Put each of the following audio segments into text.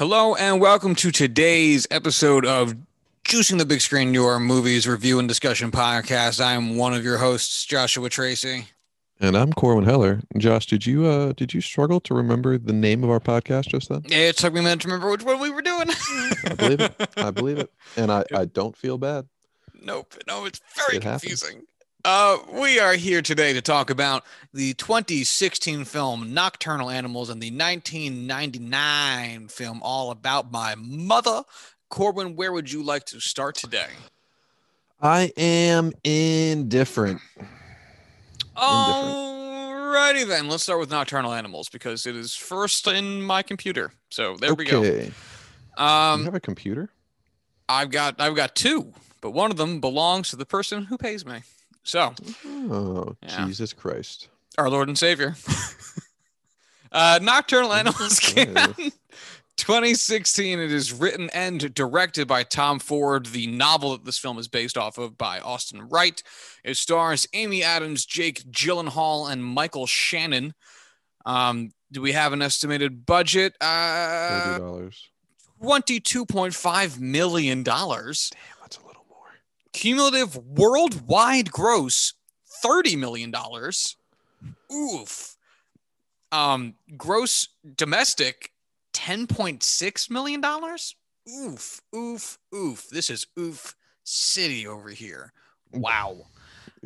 Hello and welcome to today's episode of Juicing the Big Screen, your movies review and discussion podcast. I am one of your hosts, Joshua Tracy. And I'm Corwin Heller. Josh, did you uh did you struggle to remember the name of our podcast just then? It took me a minute to remember which one we were doing. I believe it. I believe it. And I, I don't feel bad. Nope. No, it's very It confusing. Uh, we are here today to talk about the 2016 film Nocturnal Animals and the 1999 film All About My Mother. Corwin, where would you like to start today? I am indifferent. Alrighty then, let's start with Nocturnal Animals because it is first in my computer. So there we go. okay. you Um, have a computer? I've got I've got two, but one of them belongs to the person who pays me. So Oh, Yeah. Jesus Christ. our Lord and Savior. uh, Nocturnal Animals came 2016. It is written and directed by Tom Ford. The novel that this film is based off of by Austin Wright. It stars Amy Adams, Jake Gyllenhaal, and Michael Shannon. Um, do we have an estimated budget? Uh, Thirty dollars. $22.5 million. Damn, that's a little more. Cumulative worldwide gross $30 million. Oof. Um, gross domestic $10.6 million. Oof, oof, oof. This is oof city over here. Wow.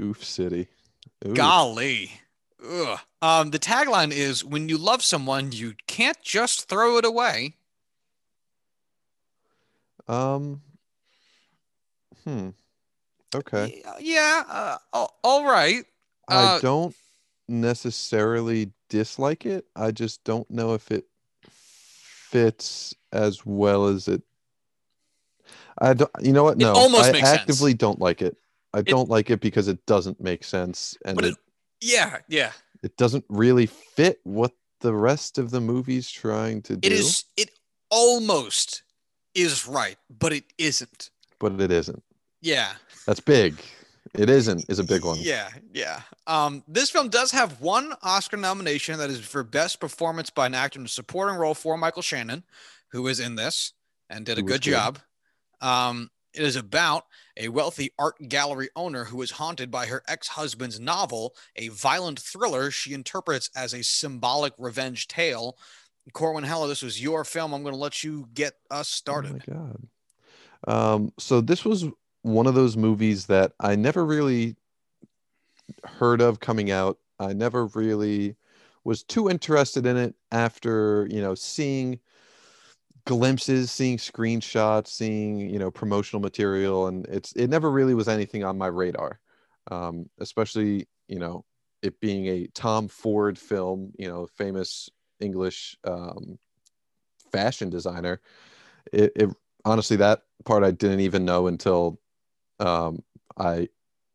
Oof City. Oof. Golly. Ugh. Um, the tagline is when you love someone, you can't just throw it away. Um. Hmm. Okay. Yeah. Uh, all- all right. I Uh, don't necessarily dislike it. I just don't know if it fits as well as it. I don't. You know what? It No, almost I makes sense. actively don't like it. I don't like it because it doesn't make sense, and it, it- Yeah. Yeah. it doesn't really fit what the rest of the movie's trying to do. It is. It almost is right, but it isn't. but it isn't. Yeah. That's big. It isn't. Is a big one. Yeah. Yeah. Um, this film does have one Oscar nomination that is for best performance by an actor in a supporting role for Michael Shannon, who is in this and did a good good. job. Um, it is about a wealthy art gallery owner who is haunted by her ex-husband's novel, a violent thriller she interprets as a symbolic revenge tale. Corwin Heller, this was your film. I'm going to let you get us started. Oh my god. Um, so this was one of those movies that I never really heard of coming out. I never really was too interested in it after, you know, seeing glimpses, seeing screenshots, seeing, you know, promotional material and it's it never really was anything on my radar. Um, especially, you know, it being a Tom Ford film, you know, famous English um, fashion designer. It, it honestly that part I didn't even know until um, I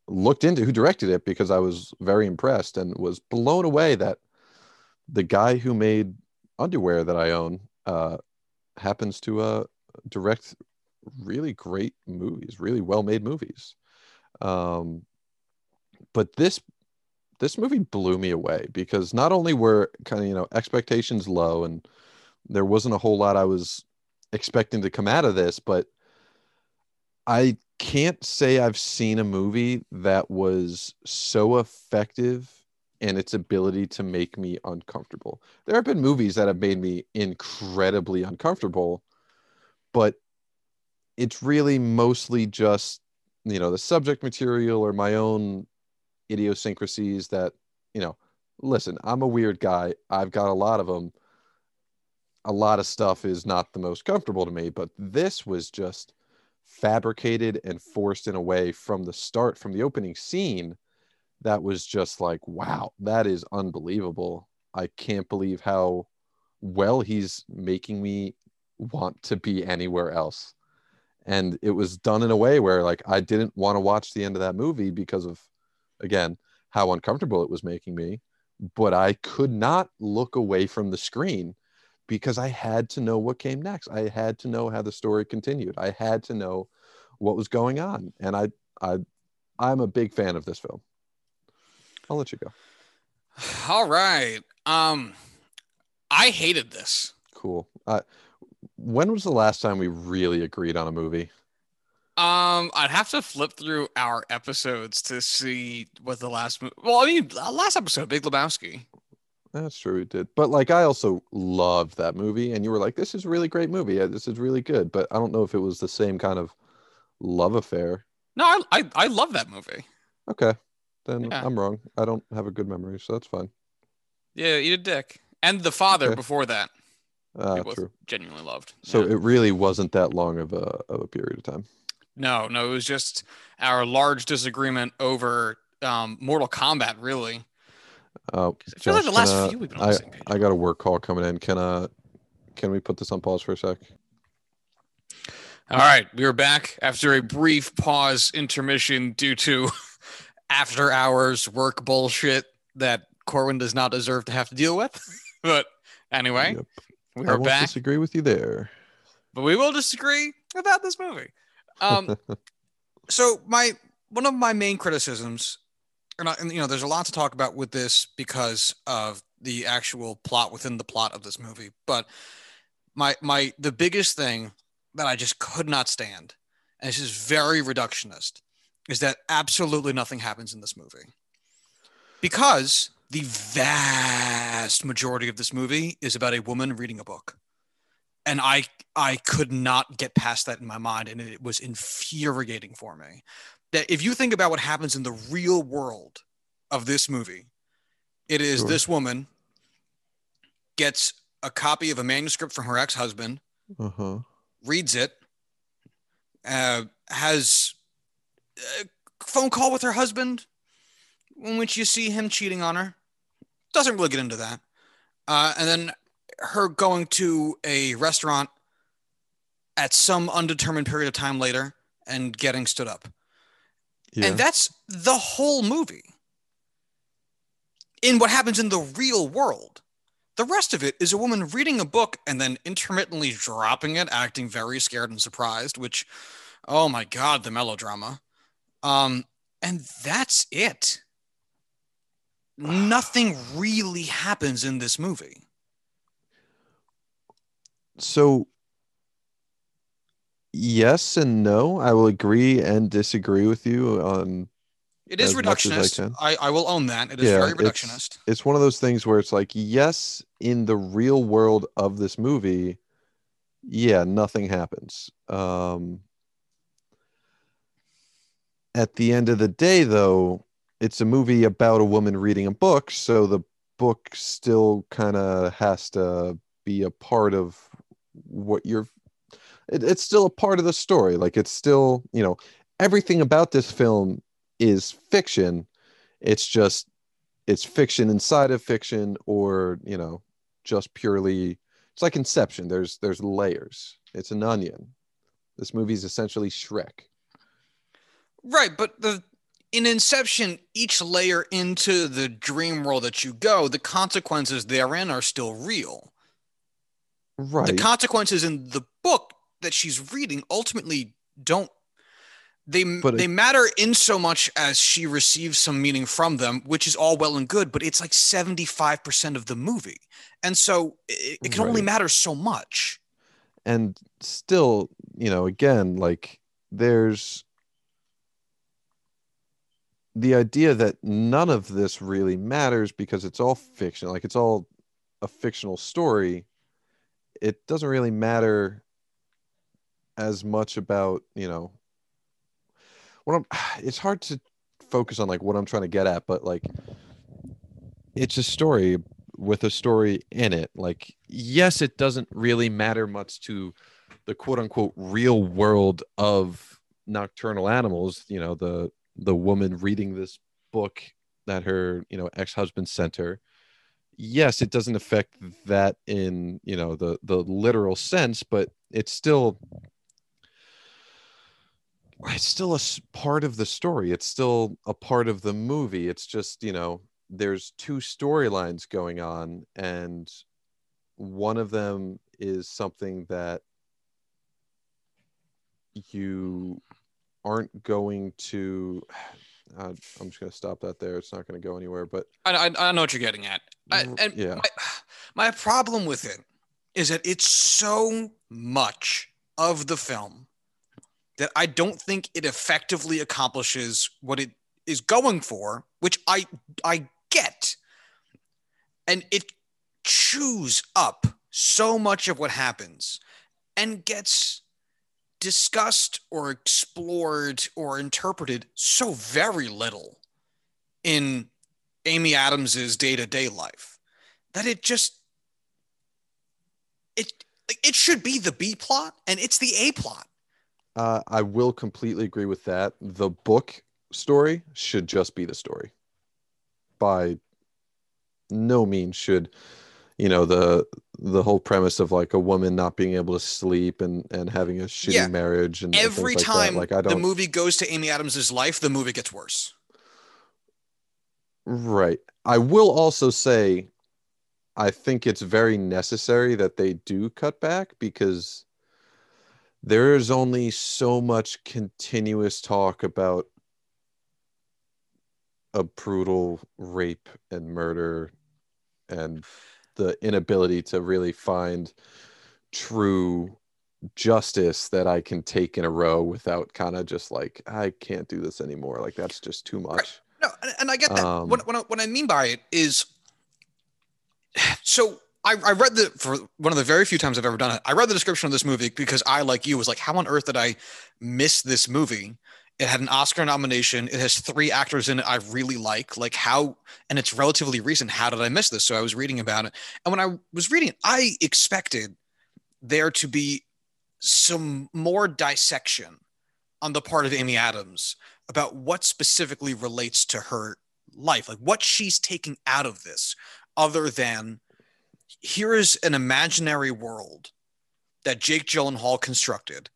looked into who directed it because I was very impressed and was blown away that the guy who made underwear that I own uh, happens to uh, direct really great movies, really well made movies. Um, but this this movie blew me away because not only were kind of you know expectations low and there wasn't a whole lot I was expecting to come out of this, but I can't say I've seen a movie that was so effective in its ability to make me uncomfortable. There have been movies that have made me incredibly uncomfortable, but it's really mostly just, you know, the subject material or my own idiosyncrasies that, you know, listen, I'm a weird guy. I've got a lot of them a lot of stuff is not the most comfortable to me, but this was just fabricated and forced in a way from the start, from the opening scene, that was just like, wow, that is unbelievable. I can't believe how well he's making me want to be anywhere else. And it was done in a way where like I didn't want to watch the end of that movie because of again how uncomfortable it was making me, but I could not look away from the screen because I had to know what came next. I had to know how the story continued. I had to know what was going on. And I I I'm a big fan of this film. I'll let you go. All right. Um, I hated this. Cool. Uh, when was the last time we really agreed on a movie? Um, I'd have to flip through our episodes to see what the last movie. Well, I mean, uh, last episode, Big Lebowski. That's true, we did. But like, I also loved that movie, and you were like, "This is a really great movie. Yeah, this is really good." But I don't know if it was the same kind of love affair. No, I I, I love that movie. Okay, then Yeah. I'm wrong. I don't have a good memory, so that's fine. Yeah, eat a dick. And the father Okay. before that, Uh, true. genuinely loved. So Yeah. it really wasn't that long of a of a period of time. no, no, it was just our large disagreement over um, Mortal Kombat. Really, Uh, 'Cause I feel like the last can, uh, few we've been on I the same page. I got a work call coming in. Can uh can we put this on pause for a sec? All right, we are back after a brief pause intermission due to after hours work bullshit that Corwin does not deserve to have to deal with. but anyway, Yep. we I are won't back, disagree with you there. but we will disagree about this movie. Um, so my one of my main criticisms, and, I, and you know, there's a lot to talk about with this because of the actual plot within the plot of this movie. But my my the biggest thing that I just could not stand, and this is very reductionist, is that absolutely nothing happens in this movie because the vast majority of this movie is about a woman reading a book and I I could not get past that in my mind, and it was infuriating for me. That if you think about what happens in the real world of this movie, it is Sure. this woman gets a copy of a manuscript from her ex-husband, Uh huh. reads it, uh, has a phone call with her husband, in which you see him cheating on her. Doesn't really get into that, uh, and then her going to a restaurant at some undetermined period of time later and getting stood up. Yeah. And that's the whole movie. In what happens in the real world. The rest of it is a woman reading a book and then intermittently dropping it, acting very scared and surprised, which, oh my God, the melodrama. Um, and that's it. Nothing really happens in this movie. so yes and no. I will agree and disagree with you on It is as I reductionist. I, I, will own that. It is Yeah, very it's- reductionist. it's one of those things where it's like yes in the real world of this movie yeah nothing happens um at the end of the day though it's a movie about a woman reading a book so the book still kind of has to be a part of what you're it, it's still a part of the story. Like it's still you know everything about this film is fiction. It's just it's fiction inside of fiction or you know just purely it's like inception. There's there's layers. It's an onion. This movie's essentially shrek. Right, but the in Inception, each layer into the dream world that you go, the consequences therein are still real. right. The consequences in the book that she's reading ultimately don't they But they it- matter in so much as she receives some meaning from them, which is all well and good, but it's like 75% of the movie. And so it, it can only matter so much. and still you know again like there's the idea that none of this really matters because it's all fiction like it's all a fictional story it doesn't really matter as much about you know what i'm it's hard to focus on like what i'm trying to get at but like it's a story with a story in it. Like yes it doesn't really matter much to the quote unquote real world of nocturnal animals you know the the woman reading this book that her you know ex-husband sent her. Yes it doesn't affect that in you know the the literal sense but it's still it's still a part of the story it's still a part of the movie it's just you know there's two storylines going on and one of them is something that you aren't going to uh, i'm just going to stop that there it's not going to go anywhere but I, I, I know what you're getting at. I, and yeah my, my problem with it is that it's so much of the film that I don't think it effectively accomplishes what it is going for, which I I get. And it chews up so much of what happens and gets discussed or explored or interpreted so very little in Amy Adams's day-to-day life that it just it it should be the B plot and it's the A plot. Uh, I will completely agree with that. The book story should just be the story. By no means should you know the the whole premise of like a woman not being able to sleep and and having a shitty yeah. marriage and every and time like, like I don't... the movie goes to Amy Adams's life, the movie gets worse. Right. I will also say I think it's very necessary that they do cut back because there is only so much continuous talk about a brutal rape and murder and the inability to really find true justice that I can take in a row without kind of just like I can't do this anymore. Like that's just too much. Right. No, and I get that. Um, what, what, I, what I mean by it is, so I, I read the for one of the very few times I've ever done it. I read the description of this movie because I, like you, was like, how on earth did I miss this movie? It had an Oscar nomination. It has three actors in it I really like. Like how, and it's relatively recent. How did I miss this? So I was reading about it, and when I was reading, it, I expected there to be some more dissection on the part of Amy Adams about what specifically relates to her life, like what she's taking out of this, other than here is an imaginary world that Jake Gyllenhaal constructed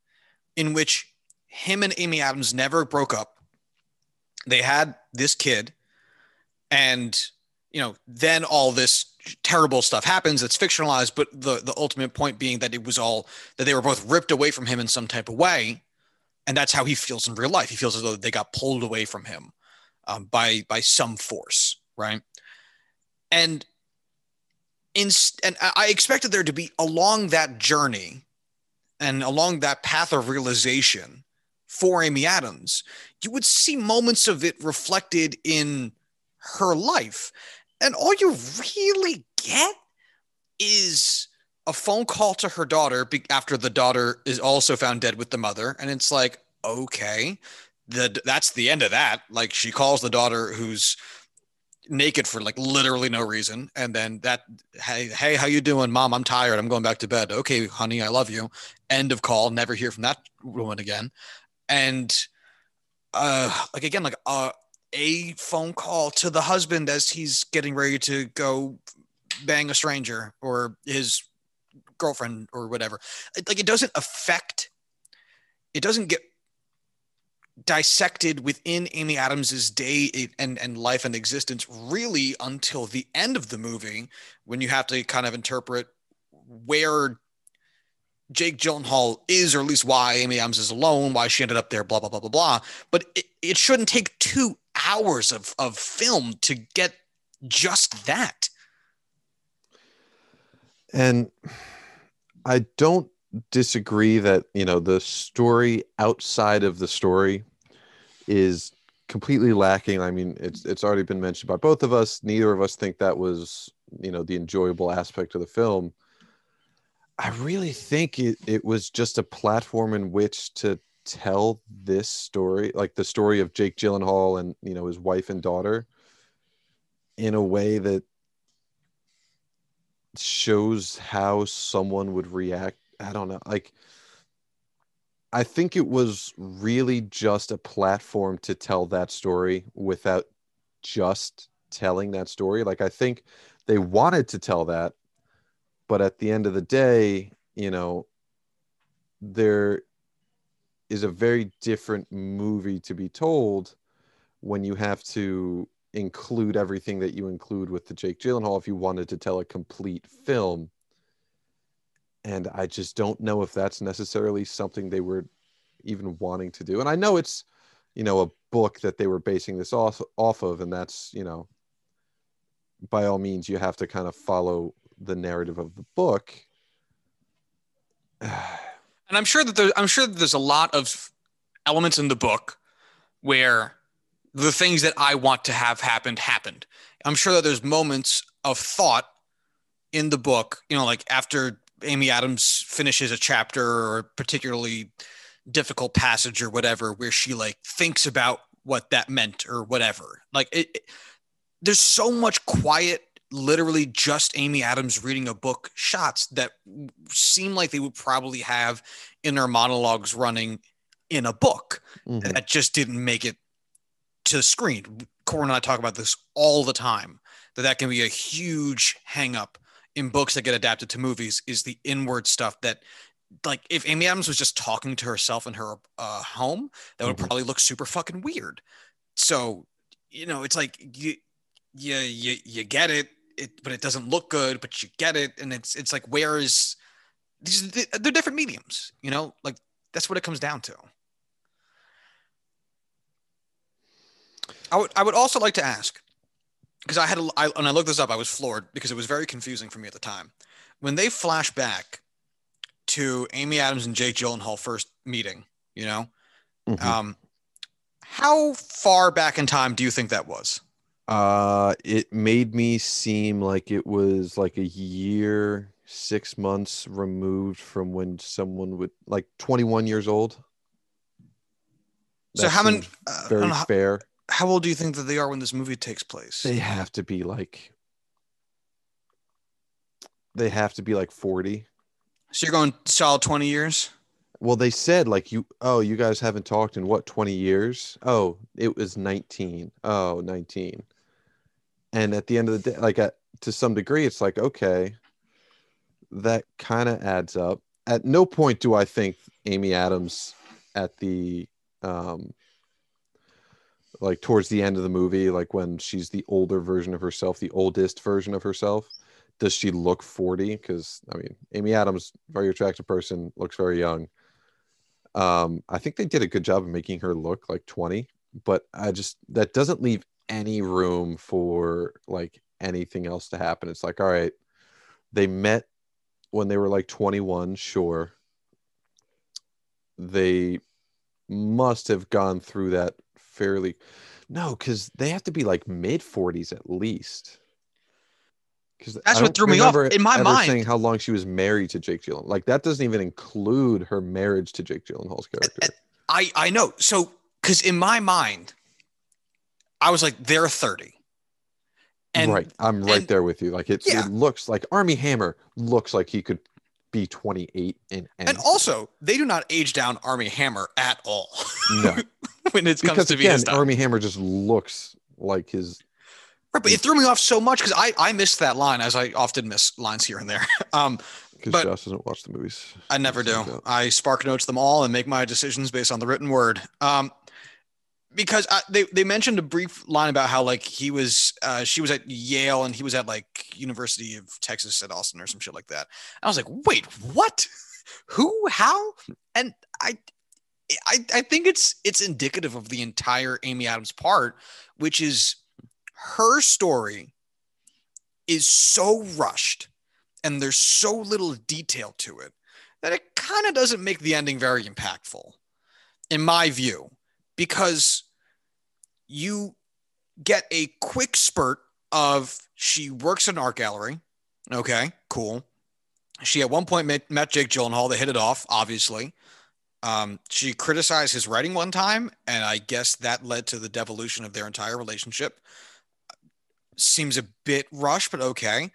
in which him and Amy Adams never broke up. They had this kid, and you know, then all this terrible stuff happens that's fictionalized, but the the ultimate point being that it was all that they were both ripped away from him in some type of way and that's how he feels in real life. He feels as though they got pulled away from him um, by by some force, right? And in and I expected there to be along that journey and along that path of realization for Amy Adams, you would see moments of it reflected in her life, and all you really get is a phone call to her daughter after the daughter is also found dead with the mother. And it's like okay the that's the end of that. Like she calls the daughter who's naked for like literally no reason. And then that hey hey how you doing? Mom i'm tired. I'm going back to bed. Okay honey i love you. End of call. Never hear from that woman again. And uh like again like uh a phone call to the husband as he's getting ready to go bang a stranger or his girlfriend or whatever. Like it doesn't affect, it doesn't get dissected within Amy Adams's day and, and life and existence really until the end of the movie when you have to kind of interpret where Jake Gyllenhaal is, or at least why Amy Adams is alone, why she ended up there, blah, blah, blah, blah, blah. But it, it shouldn't take two hours of, of film to get just that. And I don't disagree that you know the story outside of the story is completely lacking. I mean, it's it's already been mentioned by both of us. Neither of us think that was you know the enjoyable aspect of the film. I really think it, it was just a platform in which to tell this story, like the story of Jake Gyllenhaal and you know his wife and daughter, in a way that shows how someone would react. I don't know. Like, I think it was really just a platform to tell that story without just telling that story. Like, I think they wanted to tell that, but at the end of the day, you know, there is a very different movie to be told when you have to include everything that you include with the Jake Gyllenhaal if you wanted to tell a complete film. And I just don't know if that's necessarily something they were even wanting to do. And I know it's, you know, a book that they were basing this off off of, and that's, you know, by all means you have to kind of follow the narrative of the book. and I'm sure that there, I'm sure that there's a lot of elements in the book where the things that I want to have happened happened. I'm sure that there's moments of thought in the book, you know, like after Amy Adams finishes a chapter or a particularly difficult passage or whatever, where she like thinks about what that meant or whatever. Like it, it there's so much quiet literally just Amy Adams reading a book shots that seem like they would probably have inner monologues running in a book Mhm. that just didn't make it to the screen. Corwin and I talk about this all the time that that can be a huge hang up in books that get adapted to movies is the inward stuff that like if Amy Adams was just talking to herself in her uh, home that would Mhm. probably look super fucking weird. So, you know, it's like you you you, you get it it but it doesn't look good but you get it and it's it's like where is these they're different mediums, you know? Like that's what it comes down to. I would I would also like to ask because I had a, I, when I looked this up, I was floored because it was very confusing for me at the time. When they flash back to Amy Adams and Jake Gyllenhaal first meeting, you know, Mhm. um, how far back in time do you think that was? Uh, it made me seem like it was like a year, six months removed from when someone would like 21 years old. So how many? Uh, Very how, fair. How old do you think that they are when this movie takes place? They have to be like, they have to be like 40. So you're going solid twenty years. Well, they said like you, oh, you guys haven't talked in what, 20 years? Oh, it was 19. Oh, 19. And at the end of the day, like at, to some degree, it's like, okay, that kind of adds up. At no point do I think Amy Adams at the, um, like towards the end of the movie, like when she's the older version of herself, the oldest version of herself, does she look 40? Because I mean, Amy Adams, very attractive person, looks very young. Um, I think they did a good job of making her look like 20, but I just that doesn't leave any room for like anything else to happen. It's like, all right, they met when they were like 21, sure. They must have gone through that fairly no, because they have to be like mid 40s at least. Because That's what threw me off. In my mind- saying how long she was married to Jake Gyllenhaal. Like that doesn't even include her marriage to Jake Gyllenhaal's character. I I know. So because in my mind, I was like, they're thirty. And right, I'm right and- there with you. Like it, Yeah. it looks like Armie Hammer looks like he could be 28 in and also they do not age down Armie Hammer at all no, when it comes because to being again. Armie Hammer just looks like his. Right, but it threw me off so much because I I missed that line as I often miss lines here and there. Um, Because Josh doesn't watch the movies. I never do. I spark notes them all and make my decisions based on the written word. Um, because I, they they mentioned a brief line about how like he was uh, she was at Yale and he was at like University of Texas at Austin or some shit like that. I was like, wait, what? Who? How? And I. I, I think it's it's indicative of the entire Amy Adams part, which is her story is so rushed and there's so little detail to it that it kind of doesn't make the ending very impactful, in my view, because you get a quick spurt of she works in an art gallery. Okay, cool. She at one point met, met Jake Gyllenhaal. They hit it off, obviously. Um, she criticized his writing one time, and I guess that led to the devolution of their entire relationship. Seems a bit rushed, but okay.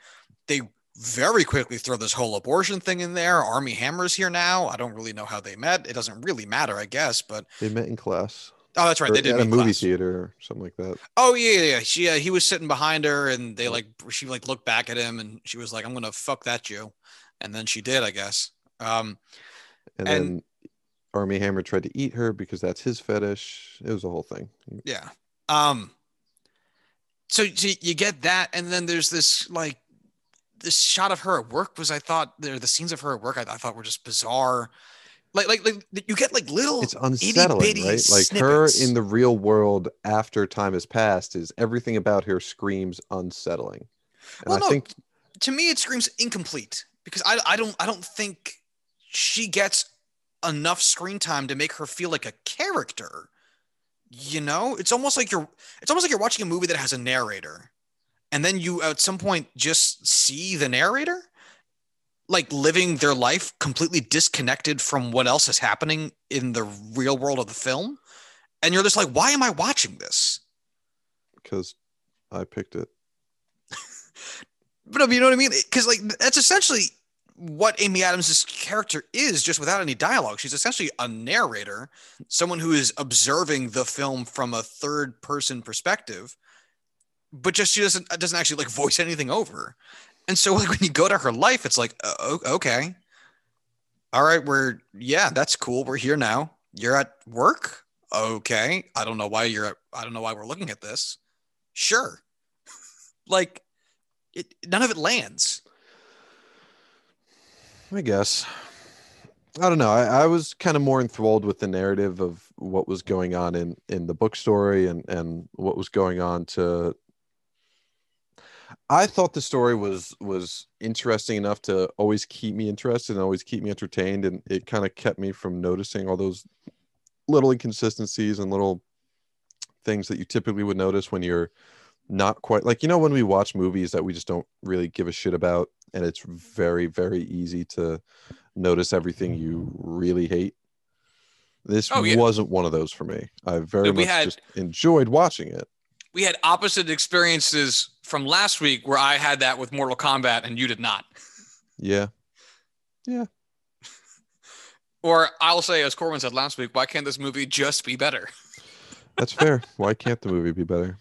They very quickly throw this whole abortion thing in there. Armie Hammer's here now. I don't really know how they met. It doesn't really matter, I guess. But They met in class. oh, that's right, Or they did at a movie class. theater or something like that. Oh yeah, yeah, yeah. She uh, he was sitting behind her, and they like she like looked back at him, and she was like, "I'm gonna fuck that Jew," and then she did, I guess. Um, And, And- then Armie Hammer tried to eat her because that's his fetish. It was a whole thing. yeah. Um, so, so you get that, and then there's this like this shot of her at work was I thought there the scenes of her at work I, I thought were just bizarre. Like, like, like you get like little It's unsettling, right? Like her in the real world after time has passed is everything about her screams unsettling. And Well, I no, think to me it screams incomplete because I, I don't I don't think she gets enough screen time to make her feel like a character. You know, it's almost like you're it's almost like you're watching a movie that has a narrator. And then you at some point just see the narrator like living their life completely disconnected from what else is happening in the real world of the film. And you're just like, why am I watching this? Because I picked it. but you know what I mean? Because like that's essentially what Amy Adams' character is, just without any dialogue. She's essentially a narrator, someone who is observing the film from a third person perspective, but just she doesn't doesn't actually like voice anything over. And so like when you go to her life, it's like, uh, okay, all right, we're yeah, that's cool. We're here now. You're at work. Okay, I don't know why you're. At, I don't know why we're looking at this. Sure, like it. None of it lands. I guess. I don't know. I, I was kind of more enthralled with the narrative of what was going on in in the book story and and what was going on to. I thought the story was was interesting enough to always keep me interested and always keep me entertained, and it kind of kept me from noticing all those little inconsistencies and little things that you typically would notice when you're not quite like you know when we watch movies that we just don't really give a shit about and it's very very easy to notice everything you really hate? This oh, yeah. wasn't one of those for me. I very much had, just enjoyed watching it we had opposite experiences from last week where i had that with mortal kombat and you did not. Yeah. Yeah. Or i'll say as Corwin said last week why can't this movie just be better? That's fair. Why can't the movie be better?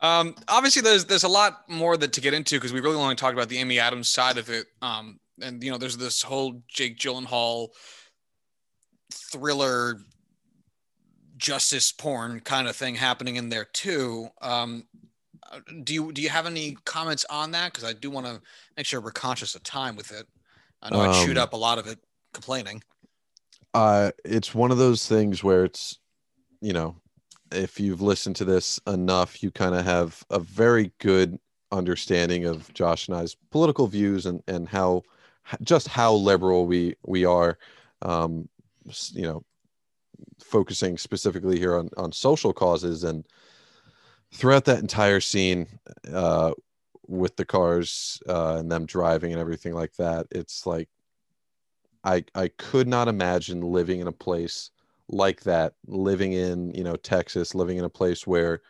Um, obviously, there's there's a lot more that to get into because we really only talked about the Amy Adams side of it. Um, and you know, there's this whole Jake Gyllenhaal thriller justice porn kind of thing happening in there too. Um, do you do you have any comments on that? Because I do want to make sure we're conscious of time with it. I know um, I chewed up a lot of it complaining. Uh, it's one of those things where it's, you know, if you've listened to this enough, you kind of have a very good understanding of Josh and I's political views and and how just how liberal we we are. Um, you know, focusing specifically here on on social causes. And throughout that entire scene uh, with the cars uh, and them driving and everything like that, it's like I I could not imagine living in a place like that living in you know texas living in a place where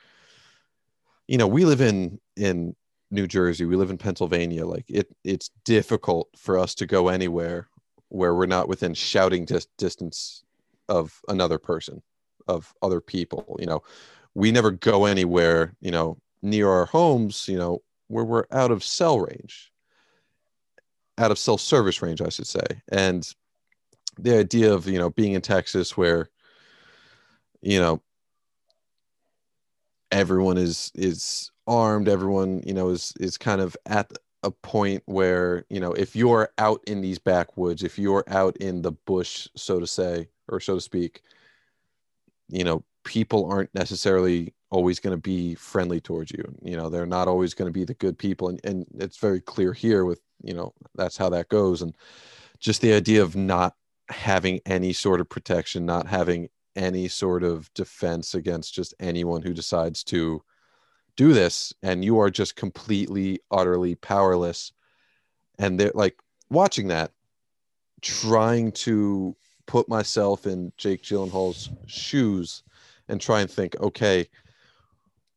you know we live in in new jersey we live in pennsylvania. Like it it's difficult for us to go anywhere where we're not within shouting dis- distance of another person of other people you know? We never go anywhere you know near our homes you know where we're out of cell range out of cell service range i should say. And the idea of you know being in Texas where you know everyone is is armed everyone you know is is kind of at a point where you know if you're out in these backwoods if you're out in the bush so to say or so to speak you know people aren't necessarily always going to be friendly towards you. You know they're not always going to be the good people. And, and it's very clear here with you know that's how that goes. And just the idea of not having any sort of protection, not having any sort of defense against just anyone who decides to do this, and you are just completely, utterly powerless. And they're like watching that, trying to put myself in Jake Gyllenhaal's shoes and try and think, okay,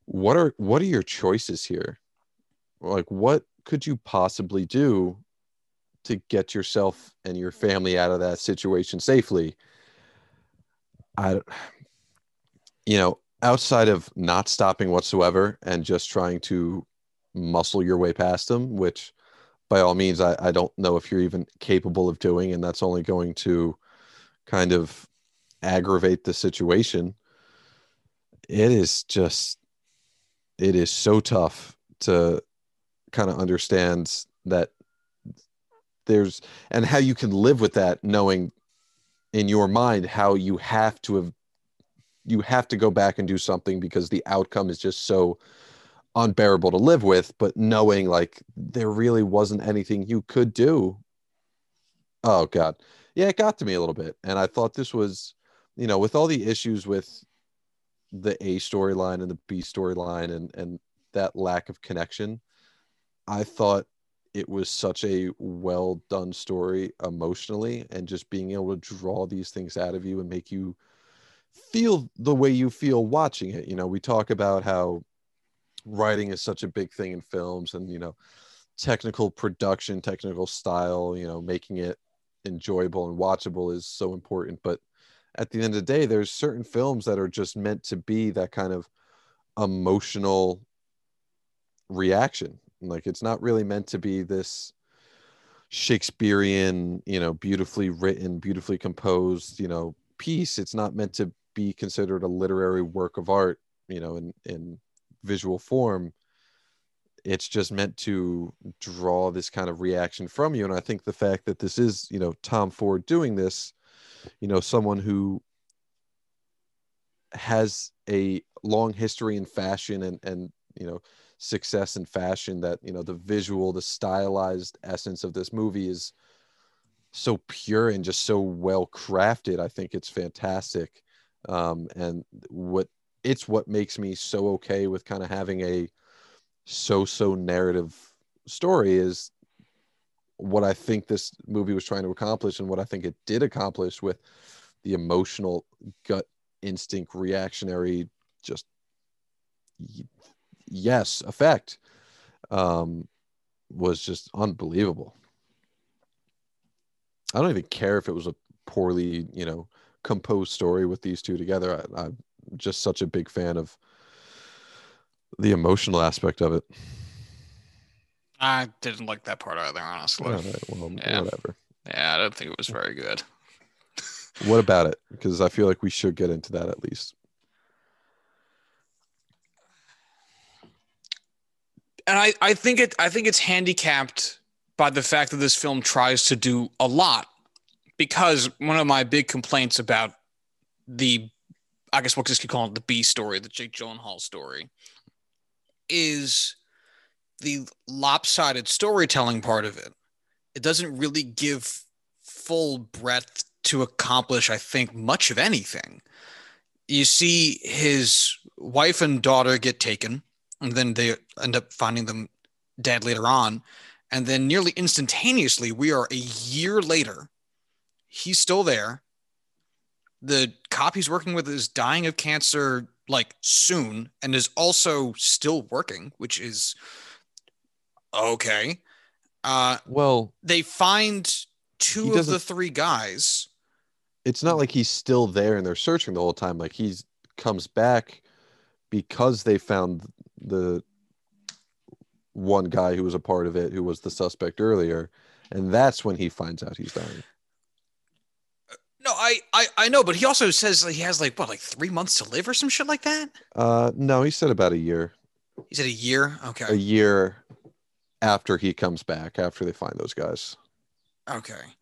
what are what are your choices here? Like what could you possibly do to get yourself and your family out of that situation safely i you know outside of not stopping whatsoever and just trying to muscle your way past them which by all means I, I don't know if you're even capable of doing and that's only going to kind of aggravate the situation it is just it is so tough to kind of understand that there's and how you can live with that knowing in your mind how you have to have you have to go back and do something because the outcome is just so unbearable to live with but knowing like there really wasn't anything you could do. Oh God, yeah, it got to me a little bit, and I thought this was, you know, with all the issues with the A storyline and the B storyline and and that lack of connection, I thought it was such a well done story emotionally and just being able to draw these things out of you and make you feel the way you feel watching it. You know, we talk about how writing is such a big thing in films and, you know, technical production, technical style, you know, making it enjoyable and watchable is so important. But at the end of the day, there's certain films that are just meant to be that kind of emotional reaction like it's not really meant to be this Shakespearean, you know, beautifully written, beautifully composed, you know, piece. It's not meant to be considered a literary work of art, you know, in in visual form. It's just meant to draw this kind of reaction from you. And I think the fact that this is, you know, Tom Ford doing this, you know, someone who has a long history in fashion and and you know success in fashion that you know the visual the stylized essence of this movie is so pure and just so well crafted i think it's fantastic um, and what it's what makes me so okay with kind of having a so so narrative story is what i think this movie was trying to accomplish and what i think it did accomplish with the emotional gut instinct reactionary just yes effect um, was just unbelievable. I don't even care if it was a poorly, you know, composed story with these two together. I, I'm just such a big fan of the emotional aspect of it. I didn't like that part either, honestly. well, yeah. whatever. Yeah, I don't think it was very good. what about it? Because I feel like we should get into that at least. and I, I think it I think it's handicapped by the fact that this film tries to do a lot because one of my big complaints about the I guess what just could call it the B story, the Jake Gyllenhaal story, is the lopsided storytelling part of it. It doesn't really give full breadth to accomplish, I think, much of anything. You see his wife and daughter get taken and then they end up finding them dead later on. And then nearly instantaneously, we are a year later. He's still there. The cop he's working with is dying of cancer like soon and is also still working, which is okay. Uh, well, they find two of the three guys. It's not like he's still there and they're searching the whole time. Like he's comes back because they found the one guy who was a part of it who was the suspect earlier and that's when he finds out he's dying no I, I i know but he also says he has like what like three months to live or some shit like that? Uh no he said about a year. He said a year? Okay. A year after he comes back after they find those guys. Okay.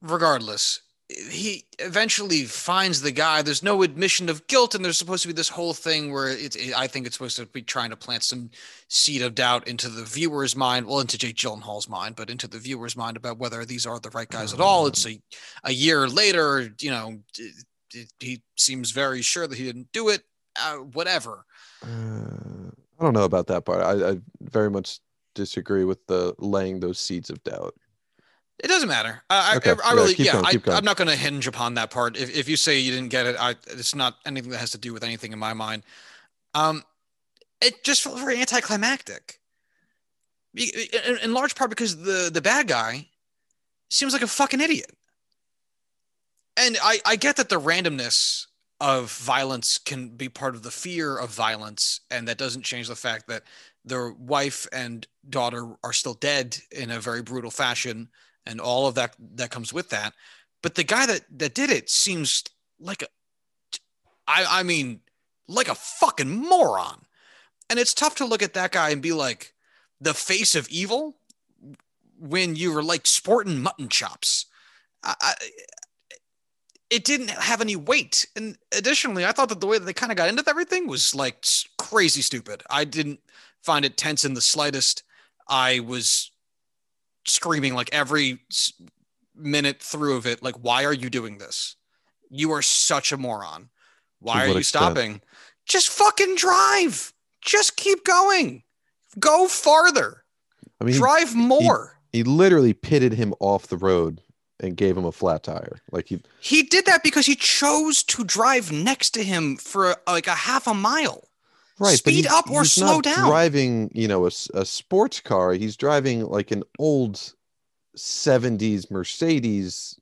Regardless he eventually finds the guy. There's no admission of guilt, and there's supposed to be this whole thing where it's. It, I think it's supposed to be trying to plant some seed of doubt into the viewer's mind, well, into Jake Gyllenhaal's mind, but into the viewer's mind about whether these are the right guys at all. It's a a year later. You know, it, it, he seems very sure that he didn't do it. Uh, whatever. Uh, I don't know about that part. I, I very much disagree with the laying those seeds of doubt. It doesn't matter. I, okay. I, I really, yeah, going, I, am not going to hinge upon that part. If, if you say you didn't get it, I, it's not anything that has to do with anything in my mind. Um, it just felt very anticlimactic. In, in large part because the the bad guy seems like a fucking idiot. And I, I get that the randomness of violence can be part of the fear of violence, and that doesn't change the fact that their wife and daughter are still dead in a very brutal fashion and all of that that comes with that. But the guy that that did it seems like a, I I mean, like a fucking moron. And it's tough to look at that guy and be like the face of evil when you were like sporting mutton chops. I, I, it didn't have any weight. And additionally, I thought that the way that they kind of got into everything was like crazy stupid. I didn't find it tense in the slightest. I was screaming like every minute through of it, like, why are you doing this? You are such a moron. Why are you extent? stopping? Just fucking drive. Just keep going. Go farther. I mean, he, drive more. he literally pitted him off the road and gave him a flat tire. Like he, He did that because he chose to drive next to him for uh, like a half a mile. Right? but Speed up or slow not down. Driving, you know, a, a sports car. He's driving like an old '70s Mercedes.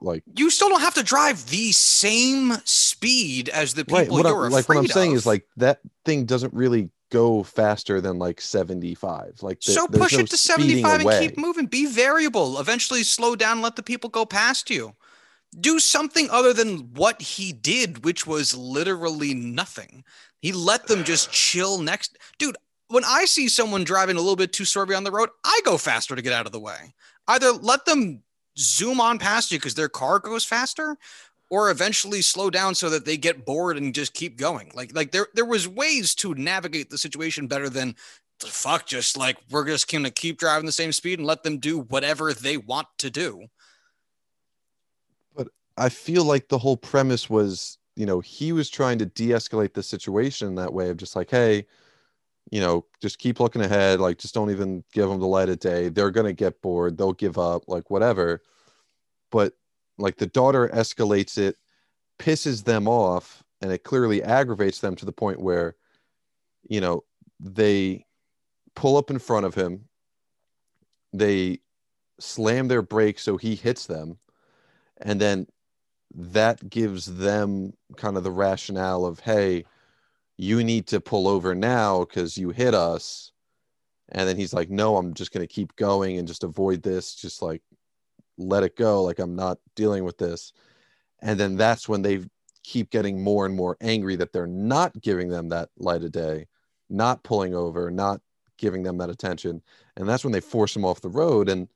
Like You still don't have to drive the same speed as the people right, what you're I'm, like what I'm afraid saying is like that thing doesn't really go faster than like 75. Like the- so push no it to speeding 75 and away. keep moving. Be variable. Eventually slow down, let the people go past you. Do something other than what he did, which was literally nothing. He let them just chill next. Dude, when I see someone driving a little bit too slow on the road, I go faster to get out of the way. Either let them zoom on past you because their car goes faster, or eventually slow down so that they get bored and just keep going. Like like there there was ways to navigate the situation better than the fuck just like we're just gonna keep driving the same speed and let them do whatever they want to do. I feel like the whole premise was, you know, he was trying to de-escalate the situation that way of just like, hey, you know, just keep looking ahead, like just don't even give them the light of day. They're gonna get bored, they'll give up, like whatever. But like the daughter escalates it, pisses them off, and it clearly aggravates them to the point where, you know, they pull up in front of him, they slam their brakes so he hits them, and then that gives them kind of the rationale of hey you need to pull over now because you hit us. And then he's like no i'm just going to keep going and just avoid this. Just like let it go. Like i'm not dealing with this. And then that's when they keep getting more and more angry that they're not giving them that light of day not pulling over not giving them that attention. And that's when they force them off the road. And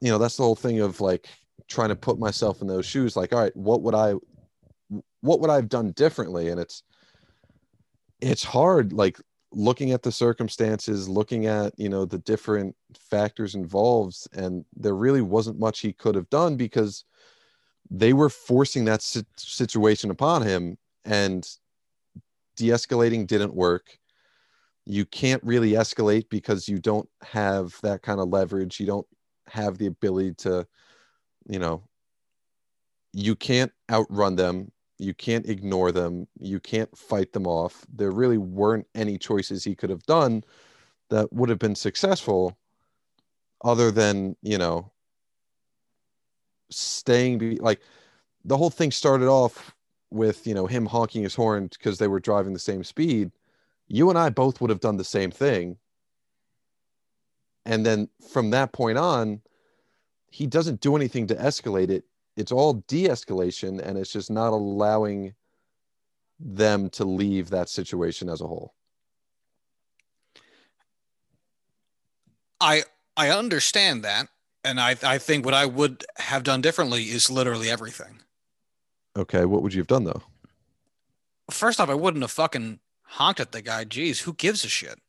you know that's the whole thing of like trying to put myself in those shoes like all right what would i what would i've done differently? And it's it's hard like looking at the circumstances looking at you know the different factors involved and there really wasn't much he could have done because they were forcing that situation upon him and de-escalating didn't work. You can't really escalate because you don't have that kind of leverage. You don't have the ability to you know you can't outrun them. You can't ignore them. You can't fight them off. There really weren't any choices he could have done that would have been successful other than you know staying be like the whole thing started off with you know him honking his horn because they were driving the same speed. You and i both would have done the same thing. And then from that point on he doesn't do anything to escalate it it's all de-escalation and it's just not allowing them to leave that situation as a whole I I understand that. And I, I think what I would have done differently is literally everything. okay what would you have done though First off, I wouldn't have fucking honked at the guy. Jeez, who gives a shit?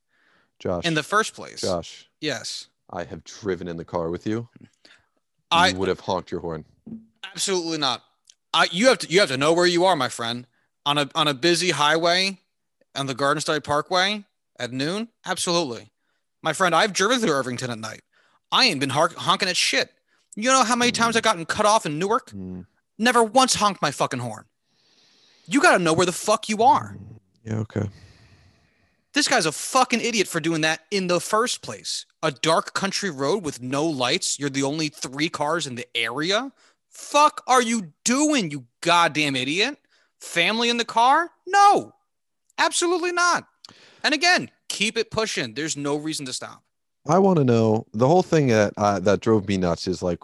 josh In the first place. josh Yes. i have driven in the car with you I would have honked your horn absolutely not. I you have to you have to know where you are, my friend. On a on a busy highway on the Garden State Parkway at noon? Absolutely. My friend, I've driven through Irvington at night. I ain't been honk- honking at shit. You know how many times I've gotten cut off in Newark? Mm, Never once honked my fucking horn. You got to know where the fuck you are. yeah okay This guy's a fucking idiot for doing that in the first place. A dark country road with no lights. You're the only three cars in the area. Fuck are you doing, you goddamn idiot? Family in the car? No, absolutely not. And again, keep it pushing. There's no reason to stop. I want to know the whole thing that uh, that drove me nuts is like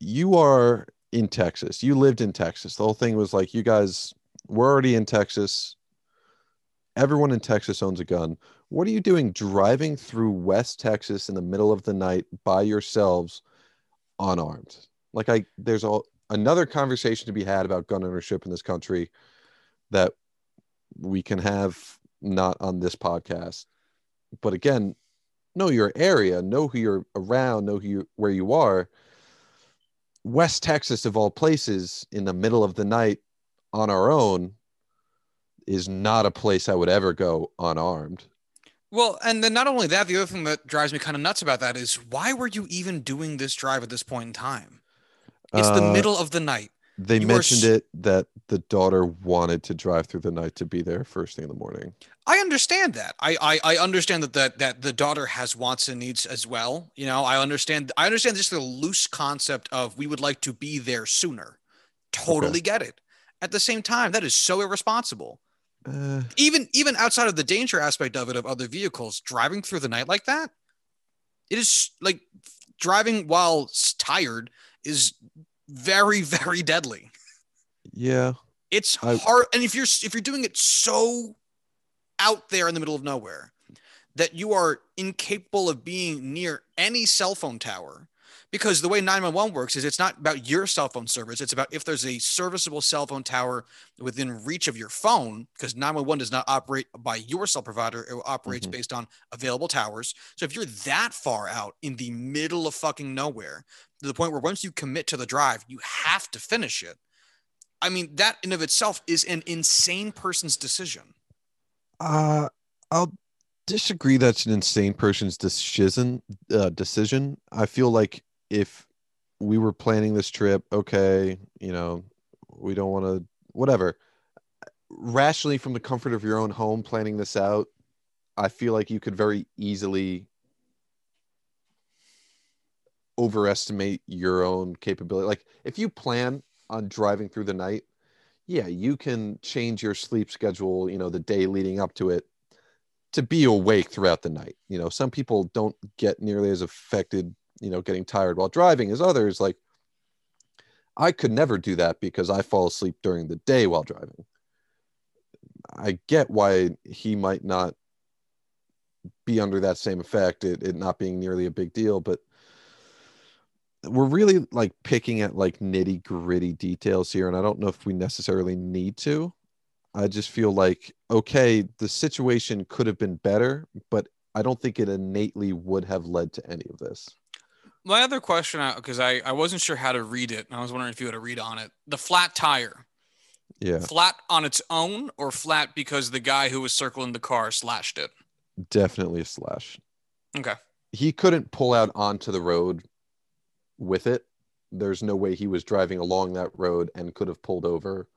you are in Texas. You lived in Texas. The whole thing was like you guys were already in Texas. Everyone in Texas owns a gun. What are you doing driving through West Texas in the middle of the night by yourselves unarmed? Like I there's a, another conversation to be had about gun ownership in this country that we can have not on this podcast. But again, know your area, know who you're around, know who you, where you are. West Texas, of all places, in the middle of the night on our own, is not a place I would ever go unarmed. Well, and then not only that, the other thing that drives me kind of nuts about that is why were you even doing this drive at this point in time? It's the Uh, middle of the night. They You are mentioned s- it that the daughter wanted to drive through the night to be there first thing in the morning. I understand that. I, I I understand that that that the daughter has wants and needs as well. You know, I understand. I understand just the loose concept of we would like to be there sooner. Totally get it. At the same time, that is so irresponsible. Uh, Even even outside of the danger aspect of it of other vehicles driving through the night like that, it is like driving while tired is very very deadly. yeah, It's I- hard, and if you're if you're doing it so out there in the middle of nowhere that you are incapable of being near any cell phone tower, because the way 911 works is it's not about your cell phone service; it's about if there's a serviceable cell phone tower within reach of your phone, because 911 does not operate by your cell provider; it operates Mhm. based on available towers. So if you're that far out in the middle of fucking nowhere, to the point where once you commit to the drive, you have to finish it. I mean, that in of itself is an insane person's decision. uh, I'll disagree. That's an insane person's decision. Uh, decision. I feel like if we were planning this trip, okay, you know, we don't want to, whatever. Rationally, from the comfort of your own home, planning this out, I feel like you could very easily overestimate your own capability. Like if you plan on driving through the night, yeah, you can change your sleep schedule, you know, the day leading up to it to be awake throughout the night. You know, some people don't get nearly as affected, you know, getting tired while driving as others. Like I could never do that because I fall asleep during the day while driving. I get why he might not be under that same effect, it, it not being nearly a big deal, but we're really like picking at like nitty gritty details here, and I don't know if we necessarily need to. I just feel like okay, the situation could have been better, but I don't think it innately would have led to any of this. My other question, because I, I wasn't sure how to read it, and I was wondering if you had a read on it. The flat tire, Yeah, flat on its own, or flat because the guy who was circling the car slashed it? definitely a slash. Okay. He couldn't pull out onto the road with it. There's no way he was driving along that road and could have pulled over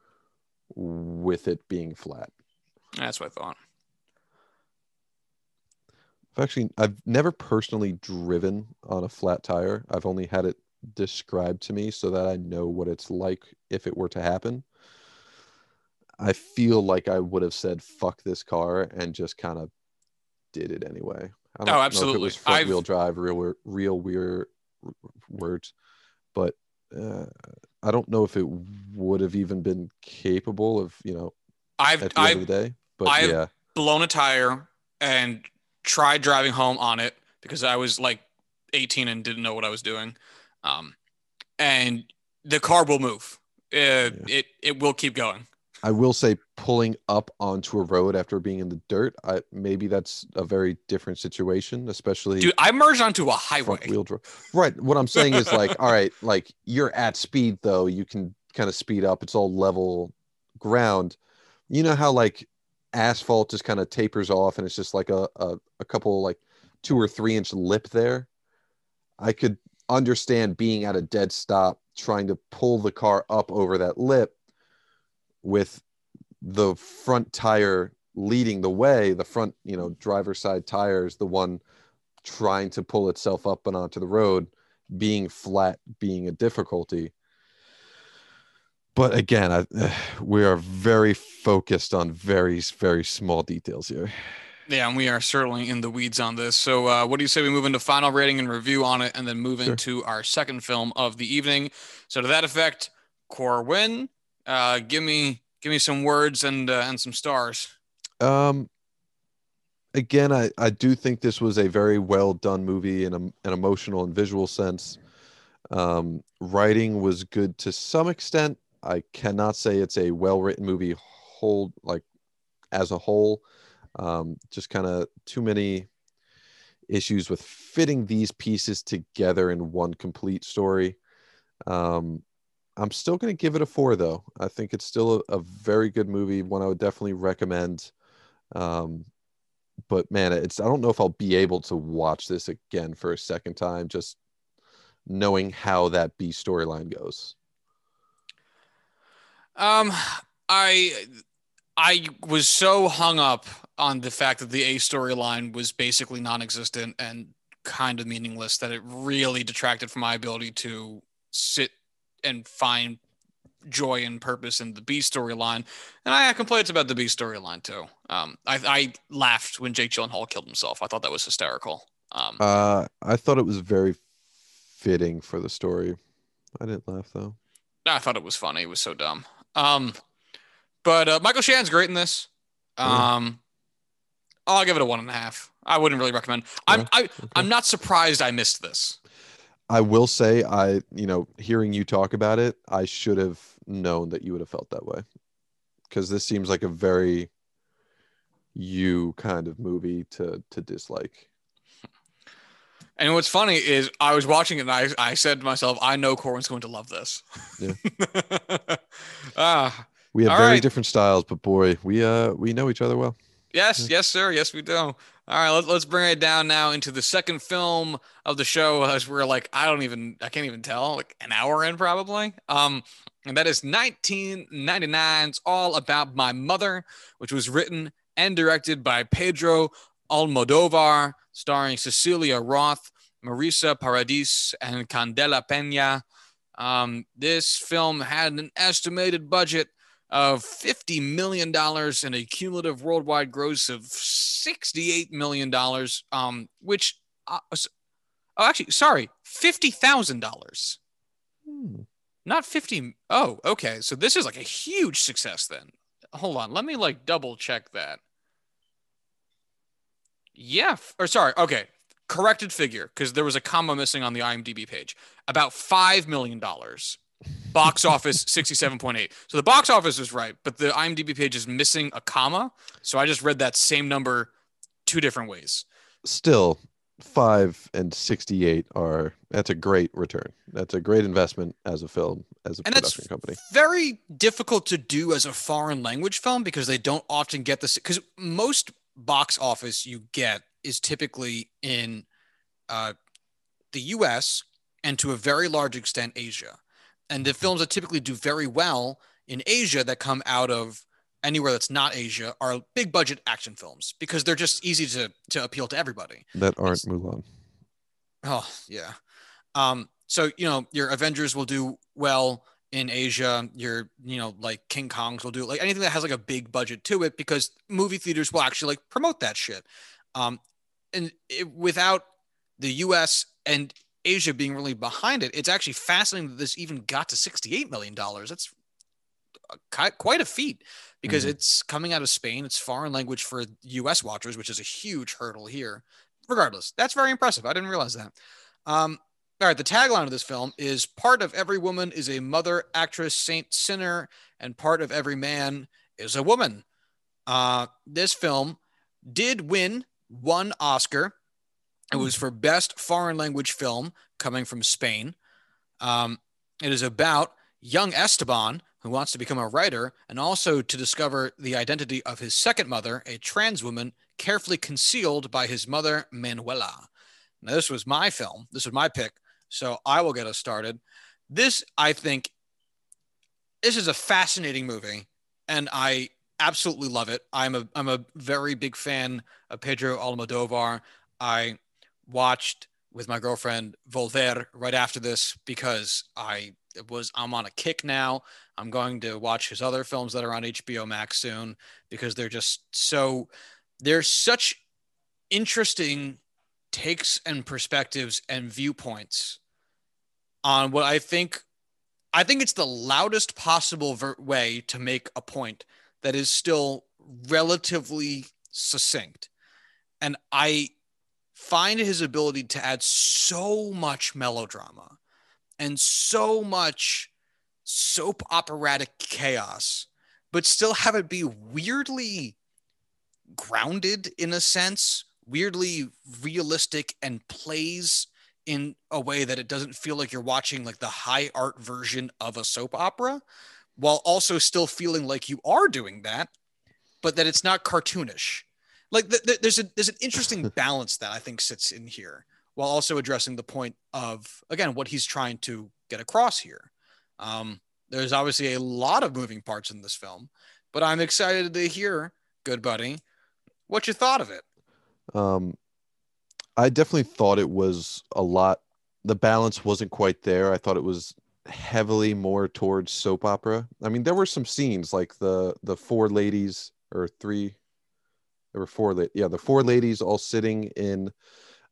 with it being flat. That's what I thought. I've actually I've never personally driven on a flat tire. I've only had it described to me so that I know what it's like if it were to happen. I feel like I would have said fuck this car and just kind of did it anyway. I don't Oh, know if absolutely. it was front I've- wheel drive, real real weird words, but uh, I don't know if it would have even been capable of you know I've at the end I've of the day. But I've- yeah, blown a tire and tried driving home on it because I was like 18 and didn't know what I was doing. Um, and the car will move. It, it it will keep going. I will say pulling up onto a road after being in the dirt, I maybe that's a very different situation, especially Dude, I merged onto a highway. wheel drive. Right. What I'm saying is like, all right, like you're at speed though, you can kind of speed up. It's all level ground. You know how like asphalt just kind of tapers off and it's just like a, a, a couple like two or three inch lip there. I could understand being at a dead stop trying to pull the car up over that lip with the front tire leading the way, the front, you know, driver's side tire is the one trying to pull itself up and onto the road, being flat being a difficulty. But again, I, we are very focused on very, very small details here. Yeah, and we are certainly in the weeds on this. So, uh, what do you say we move into final rating and review on it, and then move Sure. into our second film of the evening? So, to that effect, Corwin, uh, give me give me some words and uh, and some stars. Um, again, I, I do think this was a very well done movie in a, an emotional and visual sense. Um, writing was good to some extent. I cannot say it's a well written movie whole like as a whole. Um, just kind of too many issues with fitting these pieces together in one complete story. Um, I'm still going to give it a four, though. I think it's still a, a very good movie, one I would definitely recommend. Um, but man, it's I don't know if I'll be able to watch this again for a second time, just knowing how that B storyline goes. Um, I I was so hung up on the fact that the A storyline was basically non-existent and kind of meaningless that it really detracted from my ability to sit and find joy and purpose in the B storyline. And I had complaints about the B storyline too. Um, I, I laughed when Jake Gyllenhaal killed himself. I thought that was hysterical. Um, uh, I thought it was very fitting for the story. I didn't laugh though. I thought it was funny. It was so dumb. Um, but uh, Michael Shannon's great in this. Um, I'll give it a one and a half. I wouldn't really recommend. I'm I, okay. I'm not surprised I missed this. I will say, I you know, hearing you talk about it, I should have known that you would have felt that way, because this seems like a very you kind of movie to to dislike. And what's funny is I was watching it and I, I said to myself, I know Corwin's going to love this. Yeah. ah, we have very right. different styles, but boy, we uh we know each other well. Yes, yes, sir. Yes, we do. All right, let's let's bring it down now into the second film of the show as we're like I don't even I can't even tell like an hour in probably. Um, and that is 1999's All About My Mother, which was written and directed by Pedro Almodovar, starring Cecilia Roth, Marisa Paredes, and Candela Pena. Um, this film had an estimated budget of $50 million and a cumulative worldwide gross of $68 million, um, which, uh, oh, actually, sorry, $50,000. Hmm. Not 50. Oh, okay. So this is like a huge success then. Hold on. Let me like double check that. Yeah. Or sorry. Okay. Corrected figure because there was a comma missing on the IMDb page. About $5 million box office 67.8 so the box office is right but the imdb page is missing a comma so i just read that same number two different ways still 5 and 68 are that's a great return that's a great investment as a film as a and production company very difficult to do as a foreign language film because they don't often get this because most box office you get is typically in uh, the us and to a very large extent asia and the films that typically do very well in Asia that come out of anywhere that's not Asia are big budget action films because they're just easy to to appeal to everybody. That aren't it's, Mulan. Oh yeah. Um, so you know your Avengers will do well in Asia. Your you know like King Kongs will do like anything that has like a big budget to it because movie theaters will actually like promote that shit. Um, and it, without the U.S. and Asia being really behind it, it's actually fascinating that this even got to $68 million. That's quite a feat because mm-hmm. it's coming out of Spain. It's foreign language for US watchers, which is a huge hurdle here. Regardless, that's very impressive. I didn't realize that. Um, all right, the tagline of this film is part of every woman is a mother, actress, saint, sinner, and part of every man is a woman. Uh, this film did win one Oscar it was for Best Foreign Language Film coming from Spain. Um, it is about young Esteban who wants to become a writer and also to discover the identity of his second mother, a trans woman carefully concealed by his mother, Manuela. Now, this was my film. This was my pick. So I will get us started. This, I think, this is a fascinating movie, and I absolutely love it. I'm a I'm a very big fan of Pedro Almodovar. I watched with my girlfriend Volver right after this because I was I'm on a kick now. I'm going to watch his other films that are on HBO Max soon because they're just so they're such interesting takes and perspectives and viewpoints on what I think I think it's the loudest possible ver- way to make a point that is still relatively succinct. And I find his ability to add so much melodrama and so much soap operatic chaos, but still have it be weirdly grounded in a sense, weirdly realistic, and plays in a way that it doesn't feel like you're watching like the high art version of a soap opera while also still feeling like you are doing that but that it's not cartoonish. Like th- th- there's a there's an interesting balance that i think sits in here while also addressing the point of again what he's trying to get across here. Um, there's obviously a lot of moving parts in this film but i'm excited to hear good buddy what you thought of it Um, I definitely thought it was a lot. The balance wasn't quite there. I thought it was heavily more towards soap opera. I mean, there were some scenes like the the four ladies or three. There were four. Yeah, the four ladies all sitting in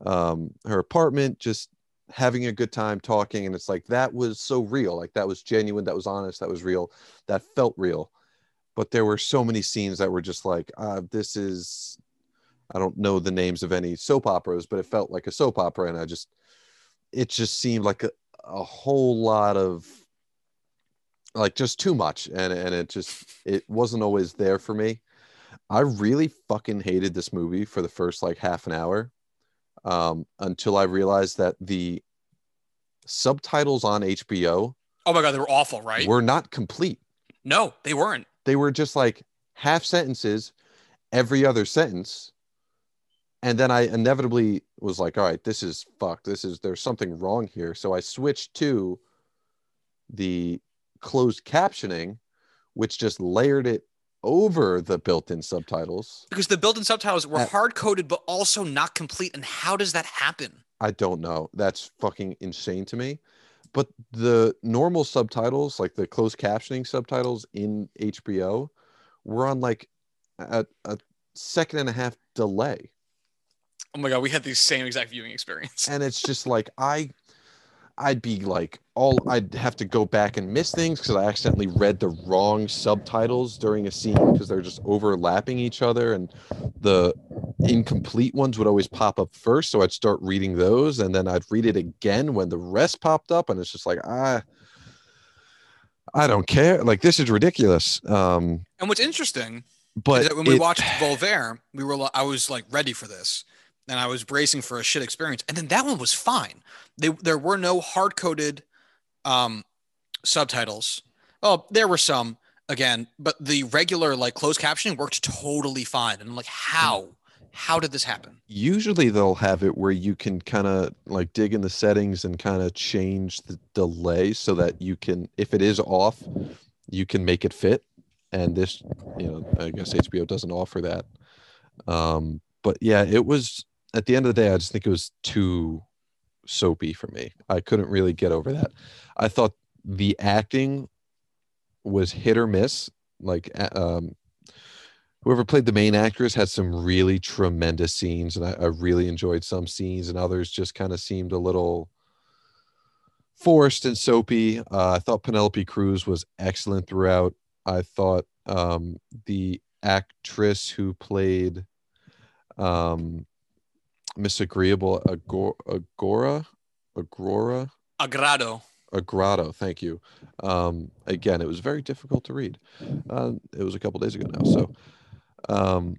um, her apartment, just having a good time talking, and it's like that was so real. Like that was genuine. That was honest. That was real. That felt real. But there were so many scenes that were just like, uh, this is I don't know the names of any soap operas, but it felt like a soap opera, and I just it just seemed like a, a whole lot of like just too much, and and it just it wasn't always there for me. I really fucking hated this movie for the first like half an hour, um, until I realized that the subtitles on HBO oh my god they were awful right were not complete. no they weren't They were just like half sentences every other sentence and then i inevitably was like all right this is fucked. This is there's something wrong here. So i switched to the closed captioning which just layered it over the built-in subtitles. Because the built-in subtitles were Uh, hard coded but also not complete. And how does that happen? I don't know. That's fucking insane to me. But the normal subtitles like the closed captioning subtitles in hbo were on like a, a second and a half delay oh my god we had the same exact viewing experience. And it's just like I I'd be like all I'd have to go back and miss things because I accidentally read the wrong subtitles during a scene because they're just overlapping each other and the incomplete ones would always pop up first. So I'd start reading those and then I'd read it again when the rest popped up and it's just like I I don't care. Like this is ridiculous. Um and what's interesting but when we it- watched Volver, we were I was like ready for this, and I was bracing for a shit experience, and then that one was fine. They, there were no hard coded um, subtitles. Oh, there were some again, but the regular like closed captioning worked totally fine. And I'm like, how? How did this happen? usually they'll have it where you can kind of like dig in the settings and kind of change the delay so that you can if it is off you can make it fit and this you know i guess hbo doesn't offer that um but yeah it was at the end of the day i just think it was too soapy for me. I couldn't really get over that. I thought the acting was hit or miss. Like um whoever played the main actress had some really tremendous scenes and I, I really enjoyed some scenes and others just kind of seemed a little forced and soapy. Uh, i thought penelope cruz was excellent throughout. I thought um, the actress who played um, miss agreeable agora agora agora Agrado. Agrado, thank you. Um, again, it was very difficult to read. Uh, it was a couple days ago now, so um,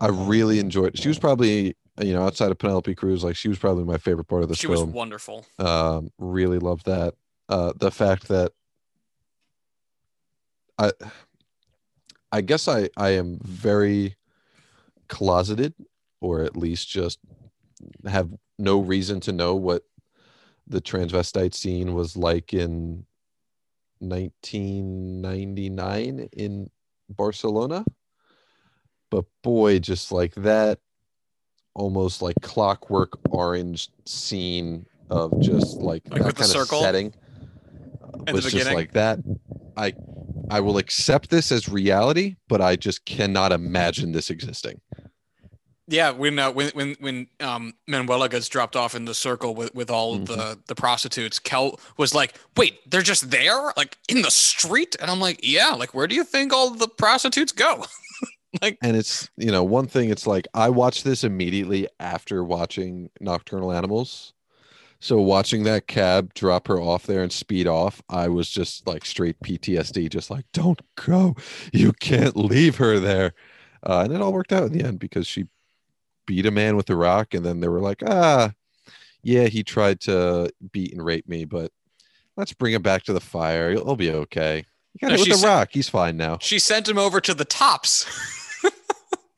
I really enjoyed. She was probably, you know, outside of Penelope Cruz, like she was probably my favorite part of the She was film. wonderful. Um, really loved that. Uh, the fact that I, I guess I I am very closeted, or at least just have no reason to know what the transvestite scene was like in 1999 in Barcelona. But boy, just like that almost like clockwork orange scene of just like, Like that kind of circle setting was just like that. I I will accept this as reality, but I just cannot imagine this existing. Yeah, when uh, when when when um, Manuela gets dropped off in the circle with with all Mm-hmm. the the prostitutes, Kel was like, "Wait, they're just there, like in the street?" And I'm like, "Yeah, like where do you think all the prostitutes go?" like, and it's you know one thing it's like i watched this immediately after watching nocturnal animals so watching that cab drop her off there and speed off i was just like straight ptsd just like don't go you can't leave her there uh, and it all worked out in the end because she beat a man with a rock and then they were like ah yeah, he tried to beat and rape me, but let's bring him back to the fire. He'll, he'll be okay. You got No, it with the rock. He's fine now. She sent him over to the tops.